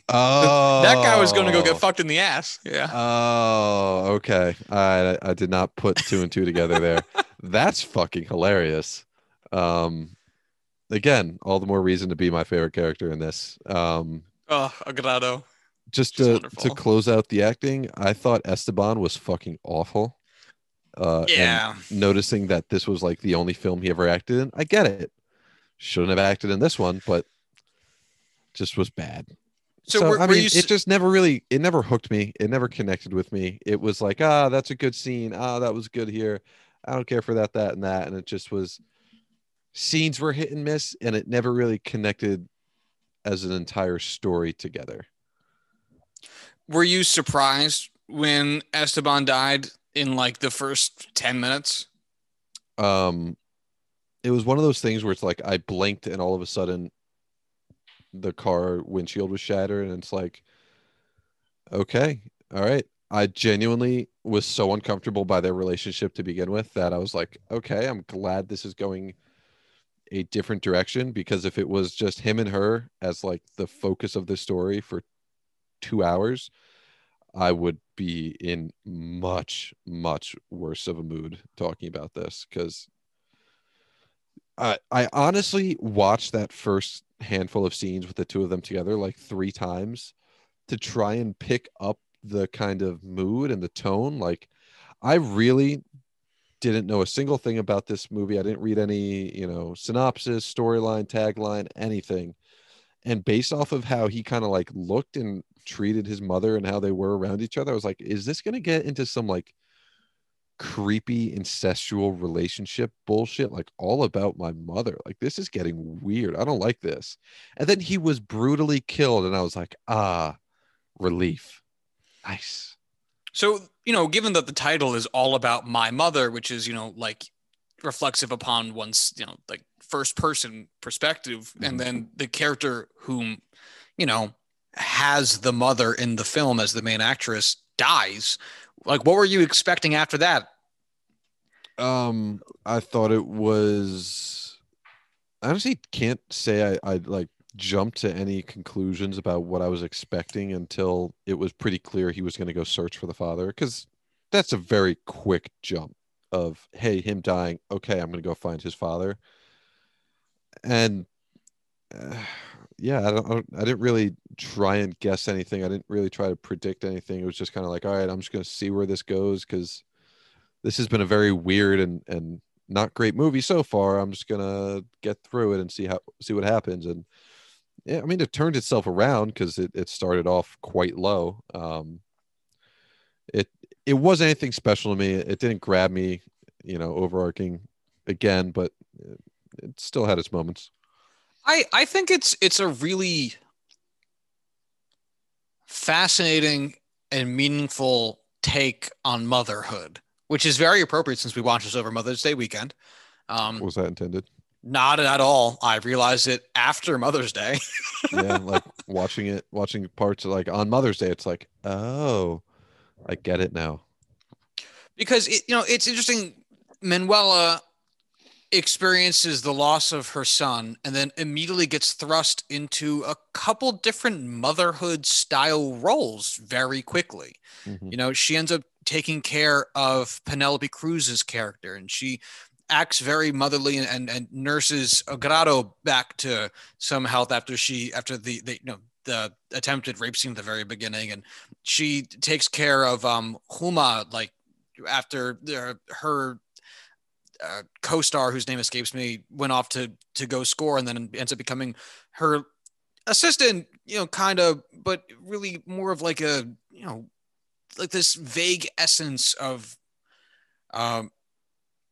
Oh, that guy was going to go get fucked in the ass. Yeah. Oh, okay. I I did not put two and two together there. That's fucking hilarious. Um, again, all the more reason to be my favorite character in this. Um, Oh, Agrado. Just She's to wonderful. to close out the acting, I thought Esteban was fucking awful. Uh, and Yeah. noticing that this was like the only film he ever acted in, I get it. Shouldn't have acted in this one, but just was bad. So So, were- I were mean, you it just never really, it never hooked me. It never connected with me. It was like, ah, that's a good scene. Ah, that was good here. I don't care for that, that, and that. And it just was scenes were hit and miss, and it never really connected as an entire story together. Were you surprised when Esteban died in like the first 10 minutes? Um, it was one of those things where it's like I blinked, and all of a sudden, the car windshield was shattered, and it's like, okay, all right. I genuinely was so uncomfortable by their relationship to begin with that I was like, okay, I'm glad this is going a different direction because if it was just him and her as like the focus of the story for two hours, I would be in much, much worse of a mood talking about this because I I honestly watched that first handful of scenes with the two of them together like three times to try and pick up the kind of mood and the tone. Like I really didn't know a single thing about this movie. I didn't read any, you know, synopsis, storyline, tagline, anything. And based off of how he kind of like looked and treated his mother and how they were around each other, I was like, is this going to get into some like creepy incestual relationship bullshit like all about my mother? Like this is getting weird. I don't like this. And then he was brutally killed and i was like ah relief. Nice. So, you know, given that the title is all about my mother, which is, you know, like reflexive upon one's, you know, like first person perspective, Mhm. and then the character whom, you know, has the mother in the film as the main actress dies. Like, what were you expecting after that? um i thought it was I honestly can't say i i like jumped to any conclusions about what i was expecting until it was pretty clear he was going to go search for the father because that's a very quick jump of hey him dying okay i'm going to go find his father and uh, yeah I, don't, I didn't really try and guess anything. I didn't really try to predict anything. It was just kind of like all right i'm just going to see where this goes because this has been a very weird and and not great movie so far. I'm just going to get through it and see how see what happens. And yeah i mean it turned itself around because it, it started off quite low. Um it it wasn't anything special to me. It didn't grab me you know overarching again but it, still had its moments I I think it's it's a really fascinating and meaningful take on motherhood, which is very appropriate since we watched this over Mother's Day weekend. Um, was that intended not at all. I realized it after Mother's Day. yeah like watching it watching parts of like on mother's day it's like oh i get it now because it, you know it's interesting. Manuela experiences the loss of her son and then immediately gets thrust into a couple different motherhood style roles very quickly. Mhm. You know, she ends up taking care of Penelope Cruz's character and she acts very motherly and, and, and nurses Agrado back to some health after she after the, the you know the attempted rape scene at the very beginning and she takes care of um Huma like after the, her uh, co-star whose name escapes me went off to to go score and then ends up becoming her assistant you know kind of but really more of like a you know like this vague essence of um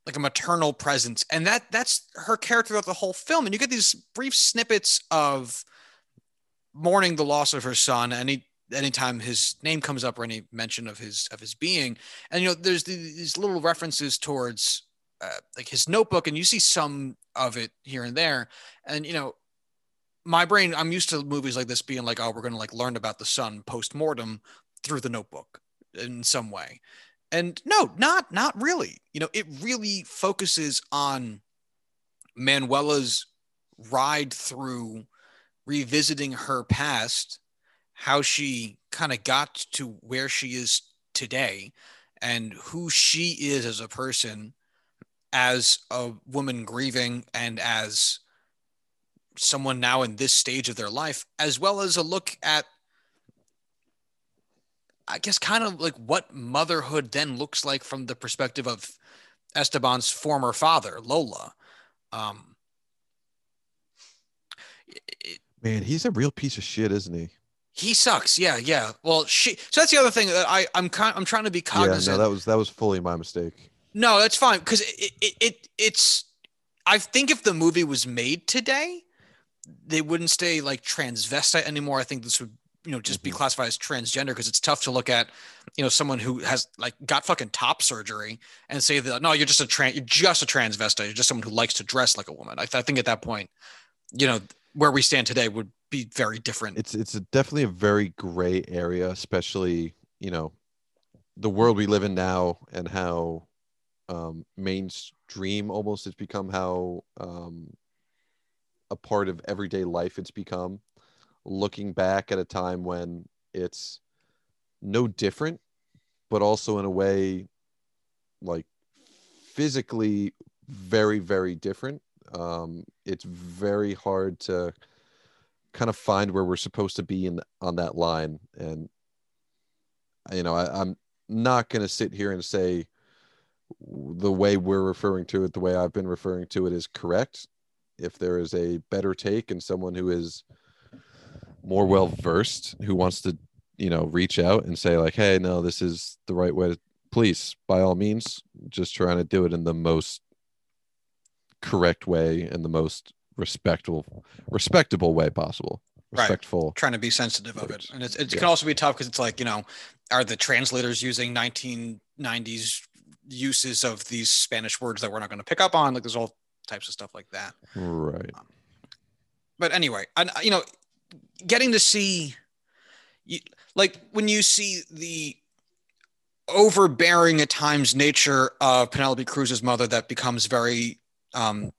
like a maternal presence. And that that's her character throughout the whole film. And you get these brief snippets of mourning the loss of her son any anytime his name comes up or any mention of his of his being. And you know there's these these little references towards uh, like his notebook and you see some of it here and there and you know my brain i'm used to movies like this being like oh we're going to like learn about the son post-mortem through the notebook in some way and no, not not really. You know, it really focuses on Manuela's ride through revisiting her past, how she kind of got to where she is today, and who she is as a person, as a woman grieving, and as someone now in this stage of their life, as well as a look at I guess kind of like what motherhood then looks like from the perspective of Esteban's former father, Lola. Um, it, Man, he's a real piece of shit, isn't he? He sucks. Yeah, yeah. Well, she. So that's the other thing that I I'm kind I'm trying to be cognizant. Yeah, no, that was that was fully my mistake. No, that's fine because it, it it it's. I think if the movie was made today, they wouldn't stay like transvestite anymore. I think this would you know just mm-hmm. be classified as transgender because it's tough to look at you know someone who has like got fucking top surgery and say that no you're just a trans you're just a transvestite you're just someone who likes to dress like a woman I, th- I think at that point you know where we stand today would be very different it's it's a, definitely a very gray area especially you know the world we live in now and how um, mainstream almost it's become how um, a part of everyday life it's become looking back at a time when it's no different, but also in a way like physically very, very different. Um, it's very hard to kind of find where we're supposed to be in on that line. And you know, I, I'm not going to sit here and say the way we're referring to it, the way I've been referring to it, is correct. If there is a better take and someone who is more well versed who wants to you know reach out and say like hey no this is the right way to please by all means just trying to do it in the most correct way and the most respectful respectable way possible respectful right. trying to be sensitive of it and it's, it yeah. can also be tough because it's like you know are the translators using 1990s uses of these spanish words that we're not going to pick up on like there's all types of stuff like that right um, but anyway and you know getting to see you, like when you see the overbearing at times nature of Penelope Cruz's mother that becomes very um,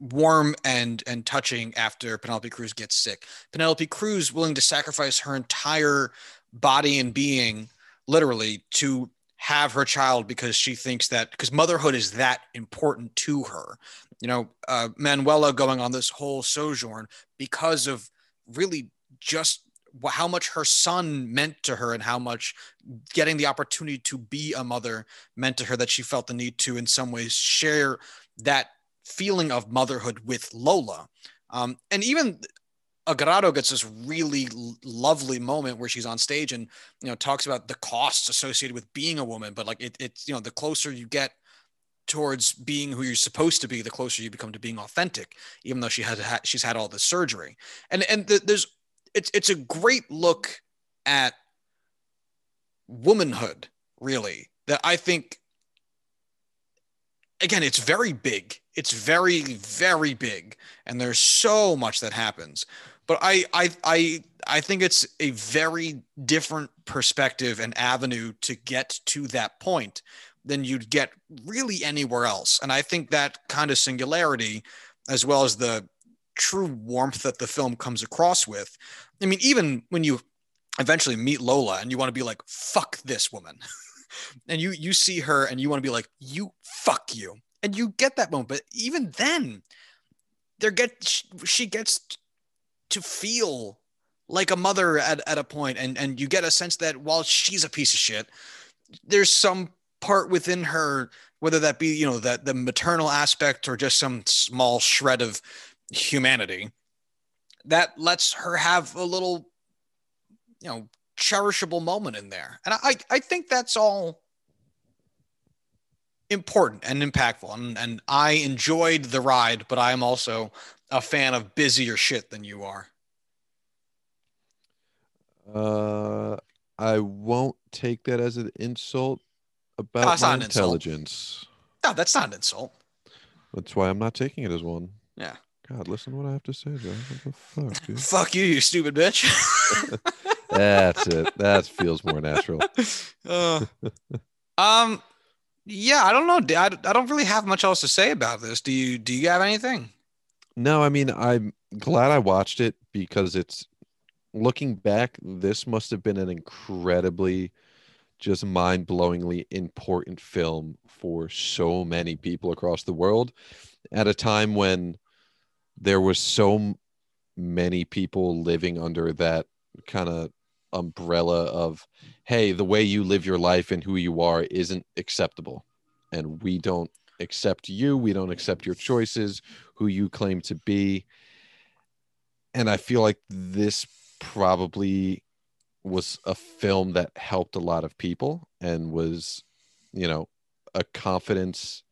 warm and and touching after Penelope Cruz gets sick. Penelope Cruz willing to sacrifice her entire body and being literally to have her child because she thinks that because motherhood is that important to her. You know, uh, Manuela going on this whole sojourn because of really just how much her son meant to her and how much getting the opportunity to be a mother meant to her that she felt the need to in some ways share that feeling of motherhood with lola um, and even Agrado gets this really lovely moment where she's on stage and you know talks about the costs associated with being a woman but like it, it's you know the closer you get towards being who you're supposed to be the closer you become to being authentic even though she has she's had all this surgery. And and the, there's it's it's a great look at womanhood really that i think again it's very big. It's very very big. And there's so much that happens but i i i i think it's a very different perspective and avenue to get to that point than you'd get really anywhere else. And I think that kind of singularity, as well as the true warmth that the film comes across with. I mean, even when you eventually meet Lola and you want to be like, fuck this woman. and you you see her and you want to be like, you fuck you. And you get that moment. But even then, there get she gets to feel like a mother at, at a point and and you get a sense that while she's a piece of shit there's some part within her, whether that be, you know, that the maternal aspect or just some small shred of humanity, that lets her have a little, you know, cherishable moment in there. And I, I think that's all important and impactful. And, and I enjoyed the ride, but I'm also a fan of busier shit than you are. Uh, I won't take that as an insult about no, my intelligence. No, that's not an insult. That's why I'm not taking it as one. Yeah. God, listen to what I have to say, Joe. What the fuck, dude? fuck you, you stupid bitch. That's it. That feels more natural. Uh, Um, yeah, I don't know. I, I don't really have much else to say about this. Do you? Do you have anything? No, I mean, I'm glad I watched it because it's looking back, this must have been an incredibly just mind-blowingly important film for so many people across the world at a time when there was so many people living under that kind of umbrella of hey the way you live your life and who you are isn't acceptable. And we don't accept you we don't accept your choices who you claim to be. And i feel like this probably was a film that helped a lot of people and was you know a confidence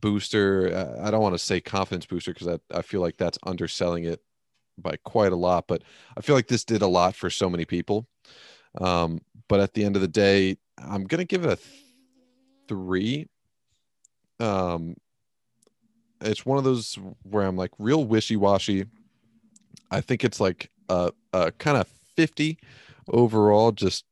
booster. I don't want to say confidence booster because I, I feel like that's underselling it by quite a lot but i feel like this did a lot for so many people. Um, but at the end of the day i'm gonna give it a th- three. Um, it's one of those where i'm like real wishy-washy. I think it's like a, a kind of 50 overall just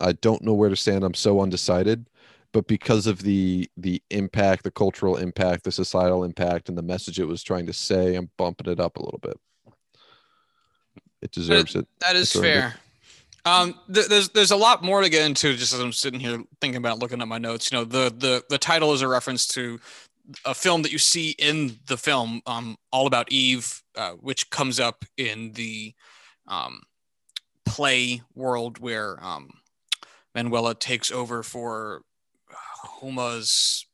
i don't know where to stand. I'm so undecided. But because of the the impact the cultural impact the societal impact and the message it was trying to say i'm bumping it up a little bit. It deserves that, it that is fair. Um th- there's there's a lot more to get into just as i'm sitting here thinking about looking at my notes. You know the the the title is a reference to a film that you see in the film um all about eve uh, which comes up in the um play world where um, Manuela takes over for Huma's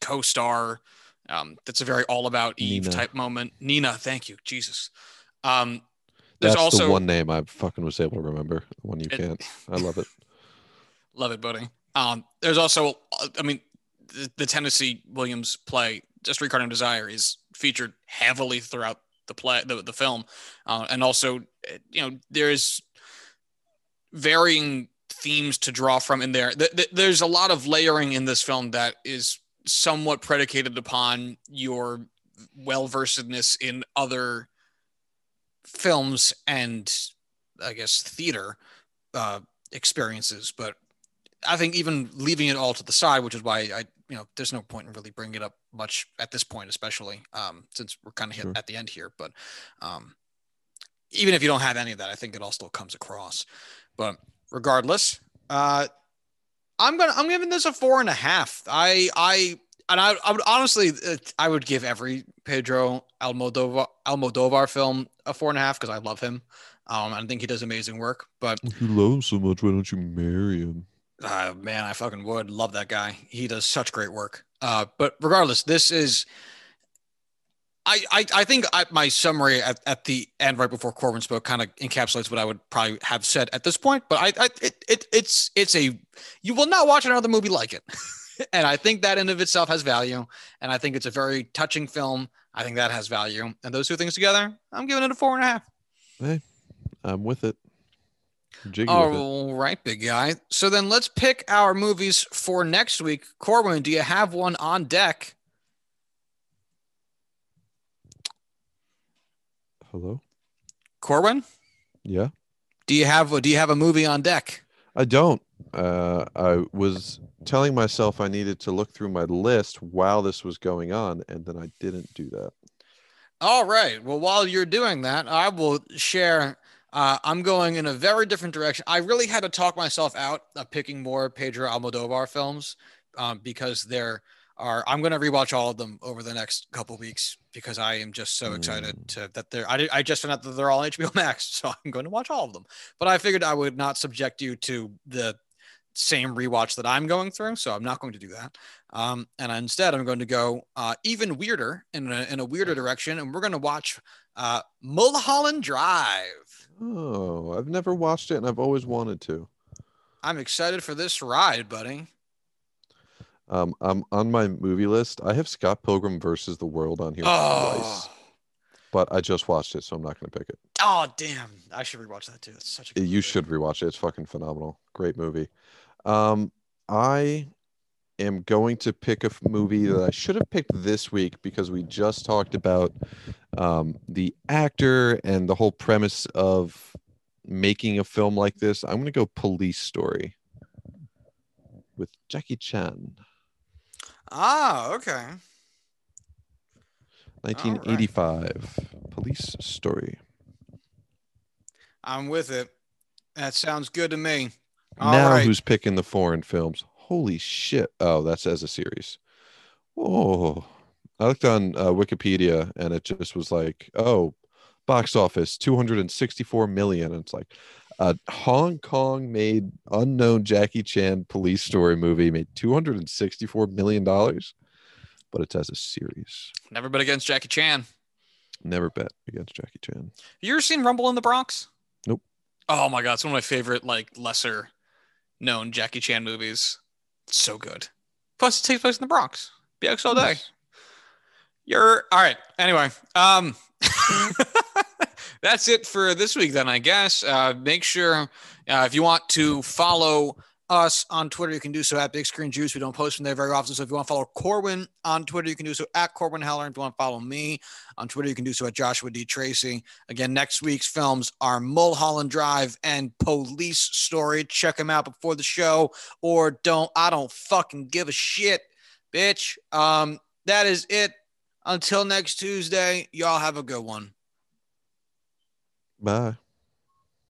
co-star. Um, that's a very all about Eve Nina. type moment. Nina, thank you, Jesus. Um, there's that's also the one name I fucking was able to remember. The one you it, can't. I love it. love it, buddy. Um, there's also, I mean, the, Tennessee Williams play, A Streetcar Named Desire, is featured heavily throughout the play, the, the film, uh, and also, you know, there's varying themes to draw from in there. There's a lot of layering in this film that is somewhat predicated upon your well versedness in other films and I guess theater uh, experiences. But I think even leaving it all to the side, which is why I, you know, there's no point in really bringing it up much at this point, especially um, since we're kind of sure. at the end here. But um, even if you don't have any of that, I think it all still comes across. But regardless, uh, I'm gonna I'm giving this a four and a half. I I and I, I would honestly I would give every Pedro Almodovar Almodovar film a four and a half because I love him. Um, I think he does amazing work. But if you love him so much, why don't you marry him? Uh, man, I fucking would love that guy. He does such great work. Uh, but regardless, this is I, I, I think I, my summary at, at the end, right before Corwin spoke, kind of encapsulates what I would probably have said at this point. But I, I it, it, it's it's a you will not watch another movie like it, and I think that in of itself has value, and I think it's a very touching film. I think that has value, and those two things together, I'm giving it a four and a half. Hey, I'm with it. Jiggy All right, big guy. So then let's pick our movies for next week. Corwin, do you have one on deck? Hello, Corwin. Yeah. Do you have a, Do you have a movie on deck? I don't. Uh, I was telling myself I needed to look through my list while this was going on, and then I didn't do that. All right. Well, while you're doing that, I will share. Uh, I'm going in a very different direction. I really had to talk myself out of picking more Pedro Almodovar films um, because they're are I'm going to rewatch all of them over the next couple weeks because I am just so excited mm. to that they're I, I just found out that they're all HBO Max, so I'm going to watch all of them. But I figured I would not subject you to the same rewatch that I'm going through, so I'm not going to do that. Um, and instead, I'm going to go uh, even weirder in a, in a weirder direction, and we're going to watch uh, Mulholland Drive. Oh, I've never watched it, and I've always wanted to. I'm excited for this ride, buddy. Um, I'm on my movie list. I have Scott Pilgrim versus the World on here oh. twice, but I just watched it, so I'm not going to pick it. Oh damn! I should rewatch that too. It's such a. you movie. should rewatch it. It's fucking phenomenal. Great movie. Um, I am going to pick a movie that I should have picked this week because we just talked about um, the actor and the whole premise of making a film like this. I'm going to go Police Story. with Jackie Chan. Ah, okay. 1985 police story. I'm with it. That sounds good to me. All now right. who's picking the foreign films? Holy shit. Oh, that's as a series. Oh, I looked on uh, Wikipedia and it just was like, oh, box office 264 million. And it's like a Hong Kong made unknown Jackie Chan police story movie made 264 million dollars, but it's as a series. Never bet against Jackie Chan. Never bet against Jackie Chan. You ever seen Rumble in the Bronx? Nope. Oh my god, it's one of my favorite, like lesser known Jackie Chan movies. It's so good. Plus, it takes place in the Bronx. BX all day. Nice. You're all right. Anyway, um, that's it for this week. Then I guess. Uh, make sure uh, if you want to follow us on Twitter, you can do so at Big Screen Juice. We don't post from there very often. So if you want to follow Corwin on Twitter, you can do so at Corwin Heller. If you want to follow me on Twitter, you can do so at Joshua D. Tracy. Again, next week's films are Mulholland Drive and Police Story. Check them out before the show or don't. I don't fucking give a shit, bitch. Um, that is it. Until next Tuesday, y'all have a good one. Bye.